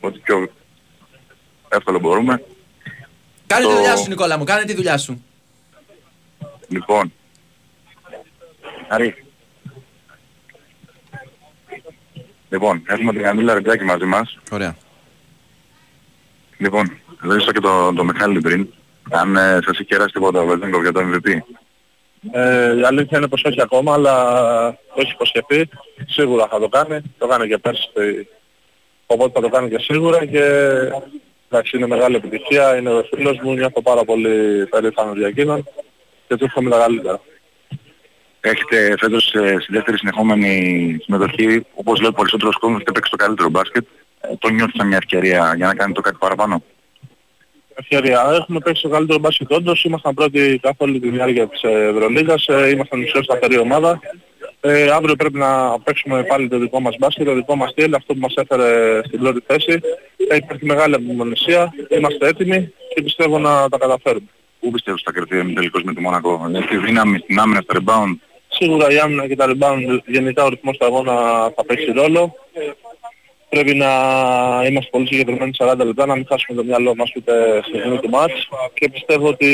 Ό,τι πιο εύκολο μπορούμε. Κάνε τη Το- δουλειά σου, Νικόλα μου, κάνε τη δουλειά σου. Λοιπόν. Αρή. Λοιπόν, έχουμε την Καμίλα Ρετζάκη μαζί μας. Ωραία. Λοιπόν, ρωτήσα και τον το Μιχάλη πριν, αν ε, σας έχει κεράσει τίποτα ο Βεζέγκοφ για το MVP. Ε, η αλήθεια είναι πως όχι ακόμα, αλλά το έχει υποσχεθεί. Σίγουρα θα το κάνει. Το κάνει και πέρσι. Οπότε θα το κάνει και σίγουρα και εντάξει είναι μεγάλη επιτυχία. Είναι ο φίλος μου, νιώθω πάρα πολύ περήφανος για εκείνον και του εύχομαι τα καλύτερα. Έχετε φέτος ε, στη δεύτερη συνεχόμενη συμμετοχή, όπως λέει ο περισσότερος κόσμος, έχετε παίξει το καλύτερο μπάσκετ. Ε, το νιώθεις σαν μια ευκαιρία για να κάνετε το κάτι παραπάνω; Ευκαιρία. Έχουμε παίξει το καλύτερο μπάσκετ όντως. Ήμασταν πρώτοι καθ' όλη τη διάρκεια της Ευρωλίγας. Ε, Ήμασταν η πιο σταθερή ομάδα. Ε, αύριο πρέπει να παίξουμε πάλι το δικό μας μπάσκετ, το δικό μας στυλ, αυτό που μας έφερε στην πρώτη θέση. Ε, υπάρχει μεγάλη απομονησία. Είμαστε έτοιμοι και πιστεύω να τα καταφέρουμε. Πού πιστεύεις θα κερδίσει τελικώς με τη Μονακό, ε, στη δύναμη, στην άμυνα, στο rebound; Σίγουρα η άμυνα και τα rebound, γενικά ο ρυθμός του αγώνα θα παίξει ρόλο. Πρέπει να είμαστε πολύ συγκεκριμένοι 40 λεπτά, να μην χάσουμε το μυαλό μας ούτε στη στιγμή του μάτς και πιστεύω ότι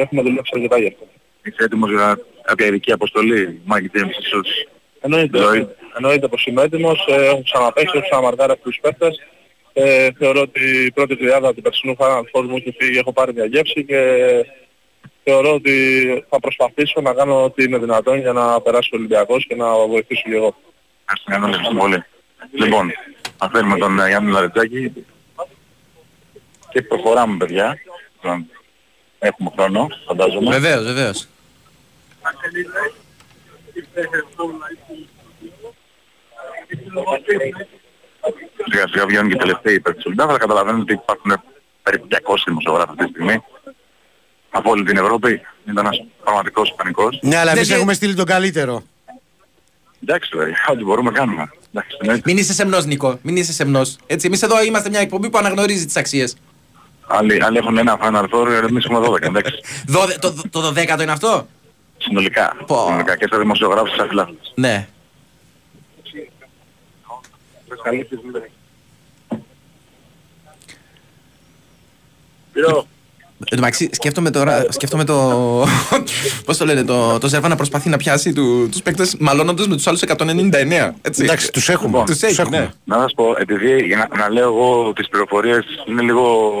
έχουμε δουλέψει αρκετά γι' αυτό. Είσαι έτοιμος για κάποια ειδική αποστολή, Μάικ Τζέιμς ίσως; Εννοείται, Ζωή. εννοείται πως είμαι έτοιμος, ε, έχω ξαναπαίξει, έχω ξαναμαρκάρει αυτούς τους παίχτες. Ε, θεωρώ ότι η πρώτη τριάδα του περσινού Final Four μου έχει φύγει, έχω πάρει μια γεύση και θεωρώ ότι θα προσπαθήσω να κάνω ό,τι είναι δυνατόν για να περάσει ο Ολυμπιακός και να βοηθήσω και εγώ. Ευχαριστώ πολύ. Λοιπόν, θα φέρουμε τον ε, Γιάννη Λαρεντζάκη και προχωράμε παιδιά. Λοιπόν, Έχουμε χρόνο, φαντάζομαι. Βεβαίως, βεβαίως. Σιγά σιγά βγαίνουν και οι τελευταίοι υπέρ της Ολυμπιακής, αλλά καταλαβαίνετε ότι υπάρχουν περίπου 200 δημοσιογράφοι αυτή τη στιγμή. Από όλη την Ευρώπη ήταν ένας πραγματικός πανικός. Ναι, αλλά εμείς Δεν- έχουμε στείλει τον καλύτερο. Εντάξει, δηλαδή, ό,τι μπορούμε κάνουμε. Εντάξει, ναι. Μην είσαι σεμνός, Νίκο. Μην είσαι σεμνός. Έτσι, εμείς εδώ είμαστε μια εκπομπή που αναγνωρίζει τις αξίες. Άλλοι, άλλοι έχουν ένα Final Four, εμείς έχουμε 12, εντάξει. [laughs] Το, το 12ο είναι αυτό; Συνολικά. Συνολικά και στα δημοσιογράφους και στα φιλάθλους. Ναι. Εν τω μεταξύ, σκέφτομαι τώρα, σκέφτομαι το. [laughs] Πώς το λένε, το, το Ζέρβα να προσπαθεί να πιάσει του τους παίκτες μαλώνοντας με τους άλλους 199. Έτσι. Εντάξει, τους έχουμε. Λοιπόν, Τους έχει, ναι. Να σας πω, επειδή για να, να λέω εγώ τις πληροφορίες είναι λίγο,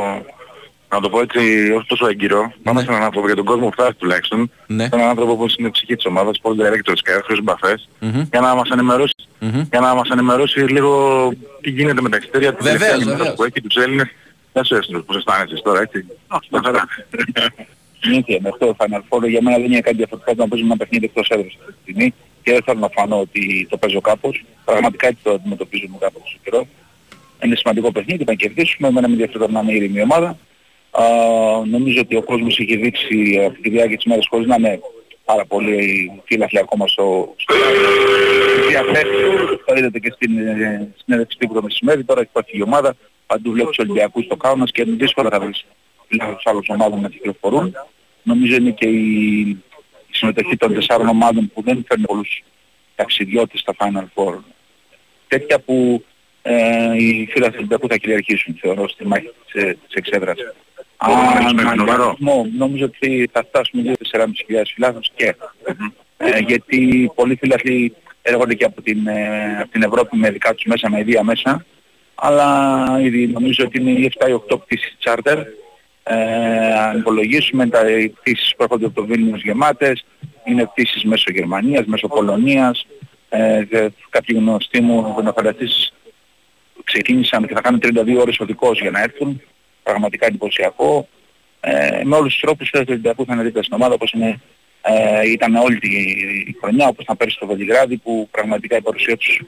να το πω έτσι, όχι τόσο έγκυρο. Πάμε σε έναν άνθρωπο για τον κόσμο που φτάσει τουλάχιστον. Ναι. Σε έναν άνθρωπο που είναι η ψυχή της ομάδας, sport director της ΚΑΕ, Χρήστος Μπαφές, Μμμ. για να μας ενημερώσεις, για να μας ενημερώσει λίγο τι γίνεται με τα εξωτερία της Βεβαίως, τελευταίας ημέρας βεβαίως. που έχει τους Έλληνες. Δεν σου έστειλες πώς αισθάνεσαι τώρα, έτσι. Μια χαρά. Συνήθεια με αυτό το Final Four για μένα δεν είναι κάτι διαφορετικό από να παίζουμε ένα παιχνίδι εκτός έδρας αυτή τη στιγμή και δεν θέλω να φανώ ότι το παίζω κάπως. Πραγματικά έτσι το αντιμετωπίζουμε κάπως τόσο καιρό. Είναι σημαντικό παιχνίδι, να κερδίσουμε, εμένα με ενδιαφέρει να είναι ήρεμη η ομάδα. Α, νομίζω ότι ο κόσμος έχει δείξει αυτή τη διάρκεια της μέρας χωρίς να είναι πάρα πολύ φύλαχλοι ακόμα στο, στο στη διαθέση. Το είδατε και στην ε, συνέντευξη τύπου το μεσημέρι, τώρα έχει πάει η ομάδα, παντού βλέπεις τους Ολυμπιακούς στο κάουνας και δύσκολα θα βρεις τους άλλους ομάδων να κυκλοφορούν. Νομίζω είναι και η, η συμμετοχή των τεσσάρων ομάδων που δεν φέρνουν πολλούς ταξιδιώτες στα Final Four. Τέτοια που ε, οι φίλοι του Ολυμπιακού θα κυριαρχήσουν, θεωρώ, στη μάχη της, ε, της εξέδρας. Μπορούμε να Αν ρίξουμε ένα νούμερο. αριθμό, νομίζω ότι θα φτάσουμε 2-4.500 φιλάθλους και. Ε, γιατί πολλοί φίλαθλοι έρχονται και από την, ε, από την Ευρώπη με δικά τους μέσα, με ιδία μέσα. Αλλά ήδη νομίζω ότι είναι οι 7 ή 8 πτήσεις charter. Ε, αν υπολογίσουμε τα οι πτήσεις που έρχονται από το Βίλνιος γεμάτες, είναι πτήσεις μέσω Γερμανίας, μέσω Πολωνίας, ε, δε- κάποιοι γνωστοί μου να φανταστείς ξεκίνησαν και θα κάνουν 32 ώρες οδικός για να έρθουν, πραγματικά εντυπωσιακό. Ε, με όλους τους τρόπους του Ολυμπιακού θα είναι δίπλα στην ομάδα όπως είναι, ε, ήταν όλη τη χρονιά, όπως ήταν πέρσι στο Βελιγράδι που πραγματικά η παρουσία τους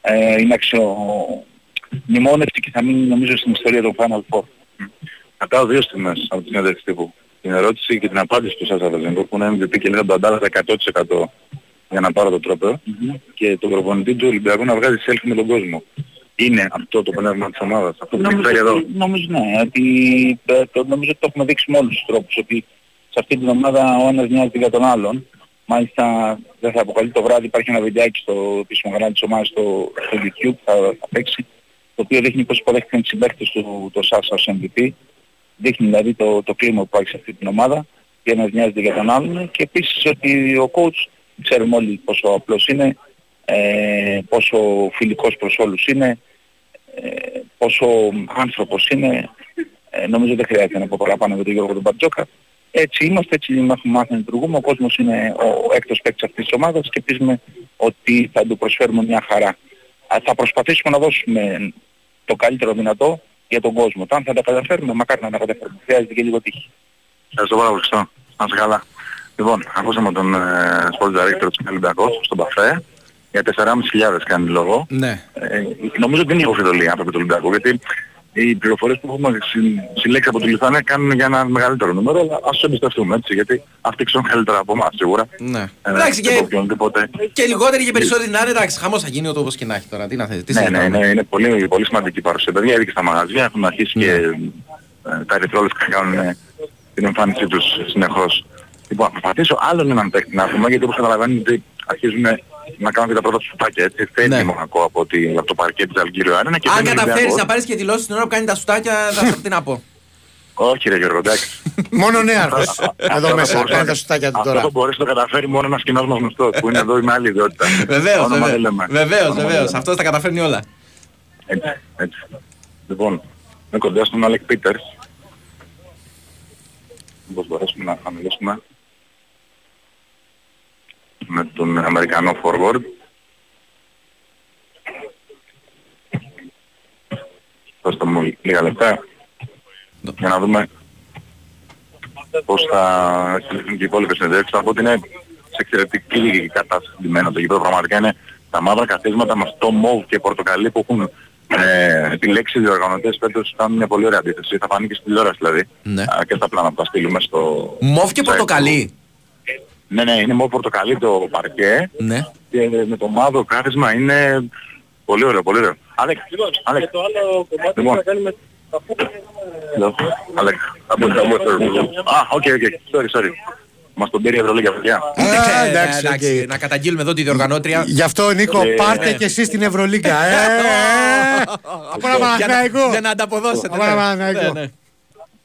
ε, είναι αξιομνημόνευτη και θα μείνει νομίζω στην ιστορία του Final Four. Κρατάω δύο στιγμές από τη συνέντευξη τύπου. Την ερώτηση και την απάντηση του Σάσα Βαζενκό που είναι MVP και λέει ότι τον αντάλλαζα 100% για να πάρω το τροπεο και τον προπονητή του Ολυμπιακού να βγάζει selfie με τον κόσμο. Είναι αυτό το πνεύμα της ομάδας, αυτό που Νομίζω, εκφέρει εδώ. ότι- νομίζω ναι, ότι, ε, το, νομίζω ότι το έχουμε δείξει με όλους τους τρόπους, ότι σε αυτή την ομάδα ο ένας νοιάζεται για τον άλλον. Μάλιστα δεν θα αποκαλεί το βράδυ, υπάρχει ένα βιντεάκι στο επίσημο κανάλι της ομάδας στο, στο YouTube, θα, θα παίξει, το οποίο δείχνει πώς υποδέχτηκαν τις συμπαίκτες του το Σάσα ως MVP. Δείχνει δηλαδή το, το κλίμα που υπάρχει σε αυτή την ομάδα και ένας νοιάζεται για τον άλλον και επίσης ότι ο coach ξέρουμε όλοι πόσο απλός είναι, ε, πόσο φιλικός προς όλους είναι, ε, πόσο άνθρωπος είναι. Ε, νομίζω δεν χρειάζεται να πω παραπάνω για τον Γιώργο τον Μπαρτζόκα. Έτσι είμαστε, έτσι έχουμε μάθει να λειτουργούμε. Ο κόσμος είναι ο έκτος παίκτης αυτής της ομάδας και ελπίζουμε ότι θα του προσφέρουμε μια χαρά. Α, θα προσπαθήσουμε να δώσουμε το καλύτερο δυνατό για τον κόσμο. Το αν θα τα καταφέρουμε, μακάρι να τα καταφέρουμε. Χρειάζεται και λίγο τύχη. Ευχαριστώ πάρα πολύ, Χριστό. Να είσαι καλά. Λοιπόν, ακούσαμε τον ε, Sport Director του Ολυμπιακού στον Παφέ. Για 4.500 κάνει λόγο. Ναι. Ε, νομίζω ότι δεν είναι υποφιδολία άνθρωποι του Ολυμπιακού, γιατί οι πληροφορίες που έχουμε συ- συλλέξει από τη Λιθουανία κάνουν για ένα μεγαλύτερο νούμερο, αλλά ας τους εμπιστευτούμε, έτσι, γιατί αυτοί ξέρουν καλύτερα από εμάς, σίγουρα. Ναι. Ε, Εντάξει, δεν και- το οποιονδήποτε. Και λιγότεροι και περισσότεροι να είναι, εντάξει, χαμός θα γίνει όπως και να έχει τώρα. Τι να θες, τι Ναι, ναι, συζητάμε. ναι, είναι πολύ, πολύ σημαντική παρουσία. Παιδιά ήδη και στα μαγαζιά έχουν αρχίσει και ε, τα ερυθρόλευκα κάνουν ε, την εμφάνισή τους συνεχώς. Λοιπόν, θα πατήσω άλλον έναν παίκτη να πούμε, γιατί όπως καταλαβαίνετε ότι αρχίζουν να κάνουν και τα πρώτα σουτάκια, έτσι. Φεύγει Μονακό από, τη, από το παρκέ της Αλγύριο Άρενα και Αν μπαίνει ο καταφέρεις Ολυμπιακός. να πάρεις και δηλώσεις την ώρα που κάνει τα σουτάκια, θα θα- τι να πω. Όχι ρε Γιώργο, εντάξει. [laughs] Μόνο νέαρχος. Εδώ Αυτό μέσα, θα μπορούσε κάνει να- τα σουτάκια του Αυτό τώρα. θα μπορέσει να το καταφέρει μόνο ένας κοινός μας γνωστός, που είναι εδώ με άλλη ιδιότητα. Βεβαίως, Όνομα δεν βεβαίως. λέμε. Βεβαίως, Όνομα δεν βεβαίως. λέμε. Αυτός τα καταφέρνει όλα. Έτσι, έτσι. Λοιπόν, είμαι κοντά στον Αλεκ Πίτερς. Μήπως μπορέσουμε να να μιλήσουμε με τον Αμερικανό forward. Δώστε μου λίγα λεπτά για να δούμε πώς θα εξελιχθούν και οι υπόλοιπες συνεδρίες. Θα πω ότι είναι σε εξαιρετική κατάσταση ντυμένο το γήπεδο. Πραγματικά είναι τα μαύρα καθίσματα με αυτό μόβ και πορτοκαλί που έχουν ε, επιλέξει οι διοργανωτές φέτος κάνουν μια πολύ ωραία αντίθεση. Θα φανεί και στην τηλεόραση δηλαδή. Ναι. Α, και στα πλάνα που θα στείλουμε στο... Μοβ και πορτοκαλί. Ναι, ναι, είναι μόβ πορτοκαλί το παρκέ Ναι. και με το μαύρο κάθισμα είναι πολύ ωραίο, πολύ ωραίο. Άλεκ, Άλεκ. το άλλο κομμάτι Λοιπόν. που θα κάνει με Hello. Άλεκ. Α, OK, OK. Sorry, sorry. Μας τον πήρε η Ευρωλίγα, παιδιά. Ε, εντάξει, εντάξει, οκ. Να καταγγείλουμε εδώ τη διοργανώτρια. Γι' αυτό Νίκο, Ε, πάρτε ναι. και εσείς την Ευρωλίγκα. Ε, ε, Από ένα Για να- Παναθηναϊκό. Για να ανταποδώσετε. Από ένα ναι. Παναθηναϊκό. Ναι, ναι.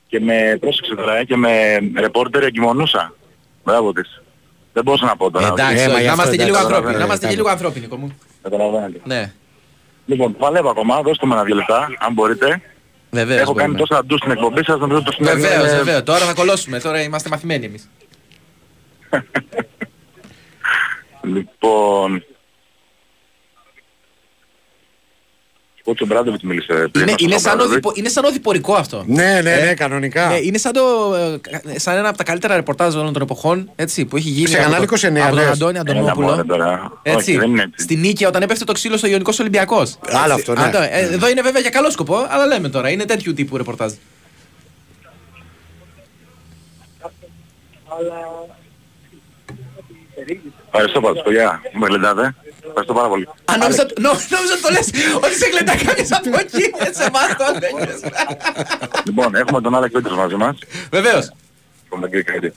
Και με, πρόσεξε τώρα, ε, και με ρεπόρτερ εγκυμονούσα. Μπράβο της. Δεν μπορούσα να πω τώρα. Εντάξει, Ε, μα όχι, γι' να αυτό, είμαστε και εντάξει, λίγο ανθρώπινοι. καταλαβαίνω, Να είμαστε και εντάξει. λίγο ανθρώπινοι, Νίκο μου. Καταλαβαίνετε. Ναι. Λοιπόν, παλεύω ακόμα, δώστε μου ένα δύο λεπτά, αν μπορείτε. Βεβαίως. Έχω κάνει μπορούμε. τόσα ντου στην εκπομπή σας, νομίζω το σημερινό Βεβαίως, είναι- βεβαίως. Τώρα θα κολώσουμε. Τώρα είμαστε μαθημένοι εμείς. [laughs] Λοιπόν... Ο Τσομπράντοβιτς μίλησε πριν. Είναι, ο είναι, σαν Τσομπράντοβιτς. οδηπο, είναι σαν οδηπορικό αυτό. Ναι, ναι, Ε, ναι, κανονικά. Ναι, είναι σαν, το, ε, σαν ένα από τα καλύτερα ρεπορτάζ όλων των εποχών έτσι, που έχει γίνει Σε από, κανάλι το- 29, από τον λες. Αντώνη Έλα, Αντωνόπουλο. μωρέ, τώρα. Έτσι, Όχι, δεν είναι έτσι. Στην Νίκαια όταν έπεφτε το ξύλο στο Ιωνικός Ολυμπιακός. Άλλο Έτσι. αυτό, ναι. Α, το- ε, εδώ είναι βέβαια για καλό σκοπό, αλλά λέμε τώρα. Είναι τέτοιου τύπου ρεπορτάζ. Ευχαριστώ πάρα πολύ, παιδιά. Με γλεντάτε. Ευχαριστώ πάρα πολύ. Α, νόμιζα, νο, νόμιζα το λες ότι σε γλεντά κάποιος από εκεί. Σε εμάς το έλεγες. Λοιπόν, έχουμε τον Άλεκ Πέτρος μαζί μας. Βεβαίως. from the Greek radio.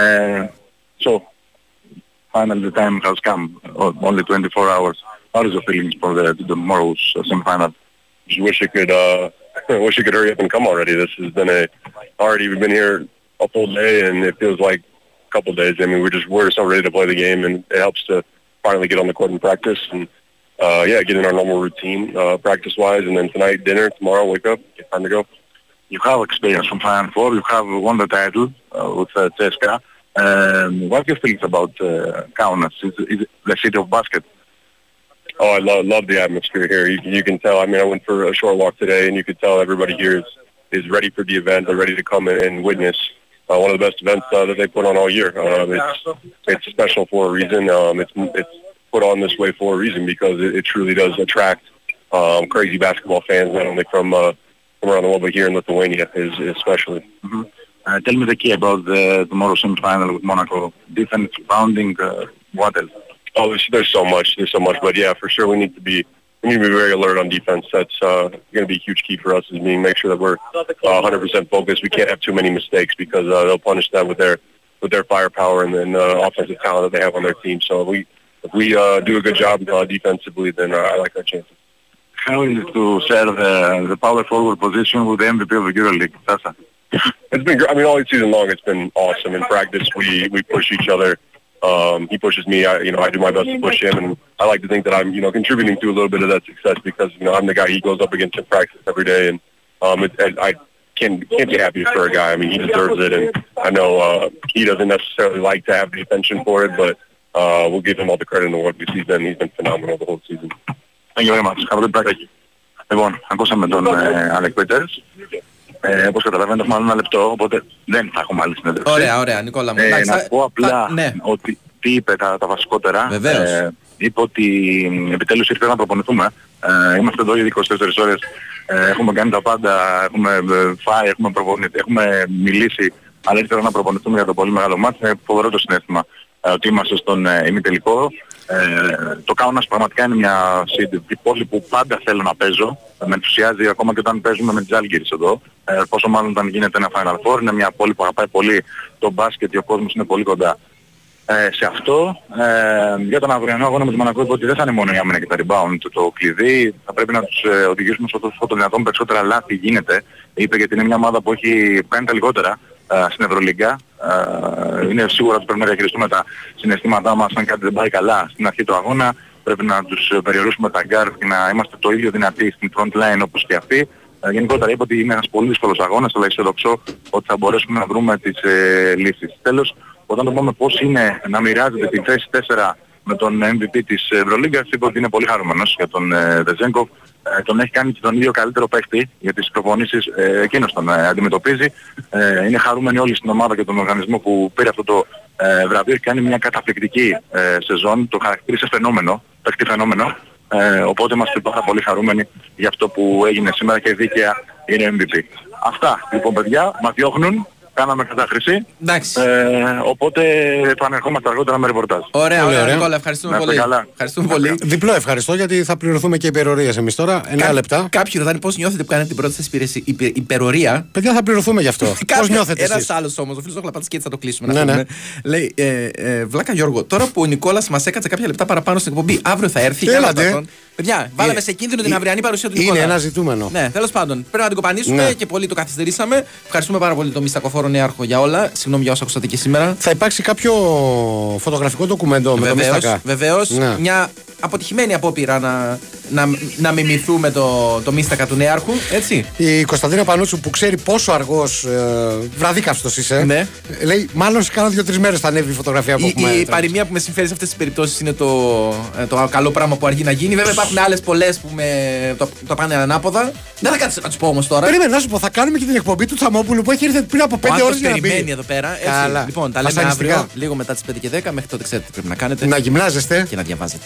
Uh, so, finally the time has come, o- only 24 hours. How is your feelings for the, tomorrow's uh, semi-final? Just wish it could uh [laughs] wish it could hurry up and come already. This has been a already we've been here a full day and it feels like a couple days. I mean we're just we're so ready to play the game and it helps to finally get on the court and practice and uh, yeah, get in our normal routine, uh, practice-wise, and then tonight dinner, tomorrow wake up, get time to go. You have experience from Final Four. You have won the title uh, with uh, CSKA. Um, what do you think about uh, Kaunas? Is, is the city of basket? Oh, I love love the atmosphere here. You, can- you can tell. I mean, I went for a short walk today, and you could tell everybody here is is ready for the event. They're ready to come and witness uh, one of the best events uh, that they put on all year. Um, it's it's special for a reason. Um, it's it's put on this way for a reason because it, it truly does attract um, crazy basketball fans, not only from uh, from around the world, but here in Lithuania, is especially. hmm Uh, tell me the key about the tomorrow semi-final with Monaco. Defense, rebounding, uh, what else? Oh, there's, there's so much. There's so much. But yeah, for sure, we need to be we need to be very alert on defense. That's uh, going to be a huge key for us. Is being make sure that we're uh, 100% focused. We can't have too many mistakes because uh, they'll punish that with their with their firepower and then uh, offensive talent that they have on their team. So if we if we uh, do a good job uh, defensively, then uh, I like our chances. How is it to share the, the power forward position with the MVP of the EuroLeague, Sasa? It's been. I mean, all season long, it's been awesome. In practice, we we push each other. Um, he pushes me. I, you know, I do my best to push him, and I like to think that I'm, you know, contributing to a little bit of that success because you know I'm the guy he goes up against in practice every day, and um, it, and I can't can't be happier for a guy. I mean, he deserves it, and I know uh, he doesn't necessarily like to have the attention for it, but uh, we'll give him all the credit in the world because he's been he's been phenomenal the whole season. Thank you very much. Have a good practice. Λοιπόν, ακούσαμε τον ε, Αλεκ Πέτερς. Ε, όπως καταλαβαίνετε έχουμε άλλο ένα λεπτό, οπότε δεν θα έχουμε άλλη συνέντευξη. Ωραία, ωραία, Νικόλα μου. Ε, Εντάξει, να θα- πω απλά θα- ναι. ότι τι είπε τα, τα βασικότερα. Βεβαίως. Ε, είπε ότι μ, επιτέλους ήρθε να προπονηθούμε. Ε, είμαστε εδώ ήδη 24 ώρες. Ε, έχουμε κάνει τα πάντα, έχουμε ε, φάει, έχουμε, προπονηθεί, έχουμε μιλήσει. Αλλά ήρθε να προπονηθούμε για το πολύ μεγάλο μάτι. Είναι φοβερό το συνέστημα ε, ότι είμαστε στον ε, ημιτελικό. Ε, το Κάουνας πραγματικά είναι μια σύντευτη πόλη που πάντα θέλω να παίζω. Με ενθουσιάζει ακόμα και όταν παίζουμε με τις Άλγηρες εδώ. Ε, πόσο μάλλον όταν γίνεται ένα Final Four. Είναι μια πόλη που αγαπάει πολύ το μπάσκετ και ο κόσμος είναι πολύ κοντά ε, σε αυτό. Ε, για τον αυριανό αγώνα με τον Μονακό είπε ότι δεν θα είναι μόνο η άμυνα και τα rebound το, το κλειδί. Θα πρέπει να τους ε, οδηγήσουμε στο όσο το δυνατόν περισσότερα λάθη γίνεται. Είπε γιατί είναι μια ομάδα που έχει κάνει τα λιγότερα ε, στην Ευρωλίγκα. Ε, είναι σίγουρα ότι πρέπει να διαχειριστούμε τα συναισθήματά μας αν κάτι δεν πάει καλά στην αρχή του αγώνα. Πρέπει να τους ε, περιορίσουμε τα guard και να είμαστε το ίδιο δυνατοί στην front line όπως και αυτοί. Ε, γενικότερα είπε ότι είναι ένας πολύ δύσκολος αγώνας, αλλά αισιοδοξώ ότι θα μπορέσουμε να βρούμε τις ε, λύσεις. Τέλος, όταν το πούμε πώς είναι να μοιράζεται την θέση 4 με τον MVP της Ευρωλίγκας, είπε ότι είναι πολύ χαρούμενος για τον ε, Βεζέγκοφ. Ε, τον έχει κάνει και τον ίδιο καλύτερο παίχτη για τις προπονήσεις, ε, εκείνος τον ε, αντιμετωπίζει. Ε, είναι χαρούμενοι όλοι στην ομάδα και τον οργανισμό που πήρε αυτό το ε, βραβείο. Έχει κάνει μια καταπληκτική ε, σεζόν, το χαρακτήρισε φαινόμενο, παίχτη φαινόμενο. Ε, οπότε είμαστε πάρα πολύ χαρούμενοι για αυτό που έγινε σήμερα και δίκαια είναι MVP. Αυτά λοιπόν παιδιά, μας διώχνουν, κάναμε κατάχρηση. Ε, οπότε επανερχόμαστε αργότερα με ρεπορτάζ. Ωραία, Πολύ ωραία, ωραία. Νικόλα, ευχαριστούμε Να είστε πολύ. καλά. Ευχαριστούμε πολύ. Διπλό ευχαριστώ γιατί θα πληρωθούμε και υπερορίες εμείς τώρα. 9 λεπτά. Κάποιοι ρωτάνε πώς νιώθετε που κάνετε την πρώτη σας υπηρεσία- υπε- υπερορία. Παιδιά θα πληρωθούμε γι' αυτό. [laughs] Πώς νιώθετε Ένας εσείς; άλλος όμως, ο φίλος ο Χλαπάτης και έτσι θα το κλείσουμε. Ναι, να ναι. πούμε. Λέει, ε, ε, Βλάκα Γιώργο, τώρα που ο Νικόλας μας έκατσε κάποια λεπτά παραπάνω στην εκπομπή, αύριο θα έρθει. Έλατε. για να τον- Παιδιά, βάλαμε Ε, σε κίνδυνο ε, την αυριανή παρουσία του είναι Νικόλα. ένα ζητούμενο. Ναι, τέλος πάντων. Πρέπει να την κοπανίσουμε Ναι. και πολύ το καθυστερήσαμε. Ευχαριστούμε πάρα πολύ τον Μιστακοφόρο Νέαρχο για όλα. Συγγνώμη για όσα ακούσατε και σήμερα. Θα υπάρξει κάποιο φωτογραφικό ντοκουμέντο με το Βεβαίως, Μίστακα. βεβαίως. Ναι. Μια αποτυχημένη απόπειρα να, να, να μιμηθούμε το, το Μίστακα του Νέαρχου. Έτσι. Η Κωνσταντίνα Πανούτσου που ξέρει πόσο αργός ε, βραδίκαυστο είσαι. Ναι. ε, Λέει, μάλλον σε κάνα δύο-τρεις μέρες θα ανέβει η φωτογραφία που Η, έχουμε. η τραβήξει. παροιμία που με συμφέρει σε αυτές τις περιπτώσεις είναι το, ε, το καλό πράγμα που αργεί να γίνει. Βέβαια υπάρχουν άλλες πολλές που με, το, το πάνε ανάποδα. Δεν θα κάτσω να τους πω όμως τώρα. Περίμενε να σου πω, θα κάνουμε και την εκπομπή του Τσαμόπουλου που έχει έρθει πριν από Ο 5 ώρες άνθρωπος για να περιμένει μπει. εδώ πέρα. Έτσι. Καλά. Λοιπόν, τα λέμε Βασανιστικά. αύριο, λίγο μετά τις 5 και 10. Μέχρι τότε ξέρετε τι πρέπει να κάνετε. Να γυμνάζεστε. Και να διαβάζετε.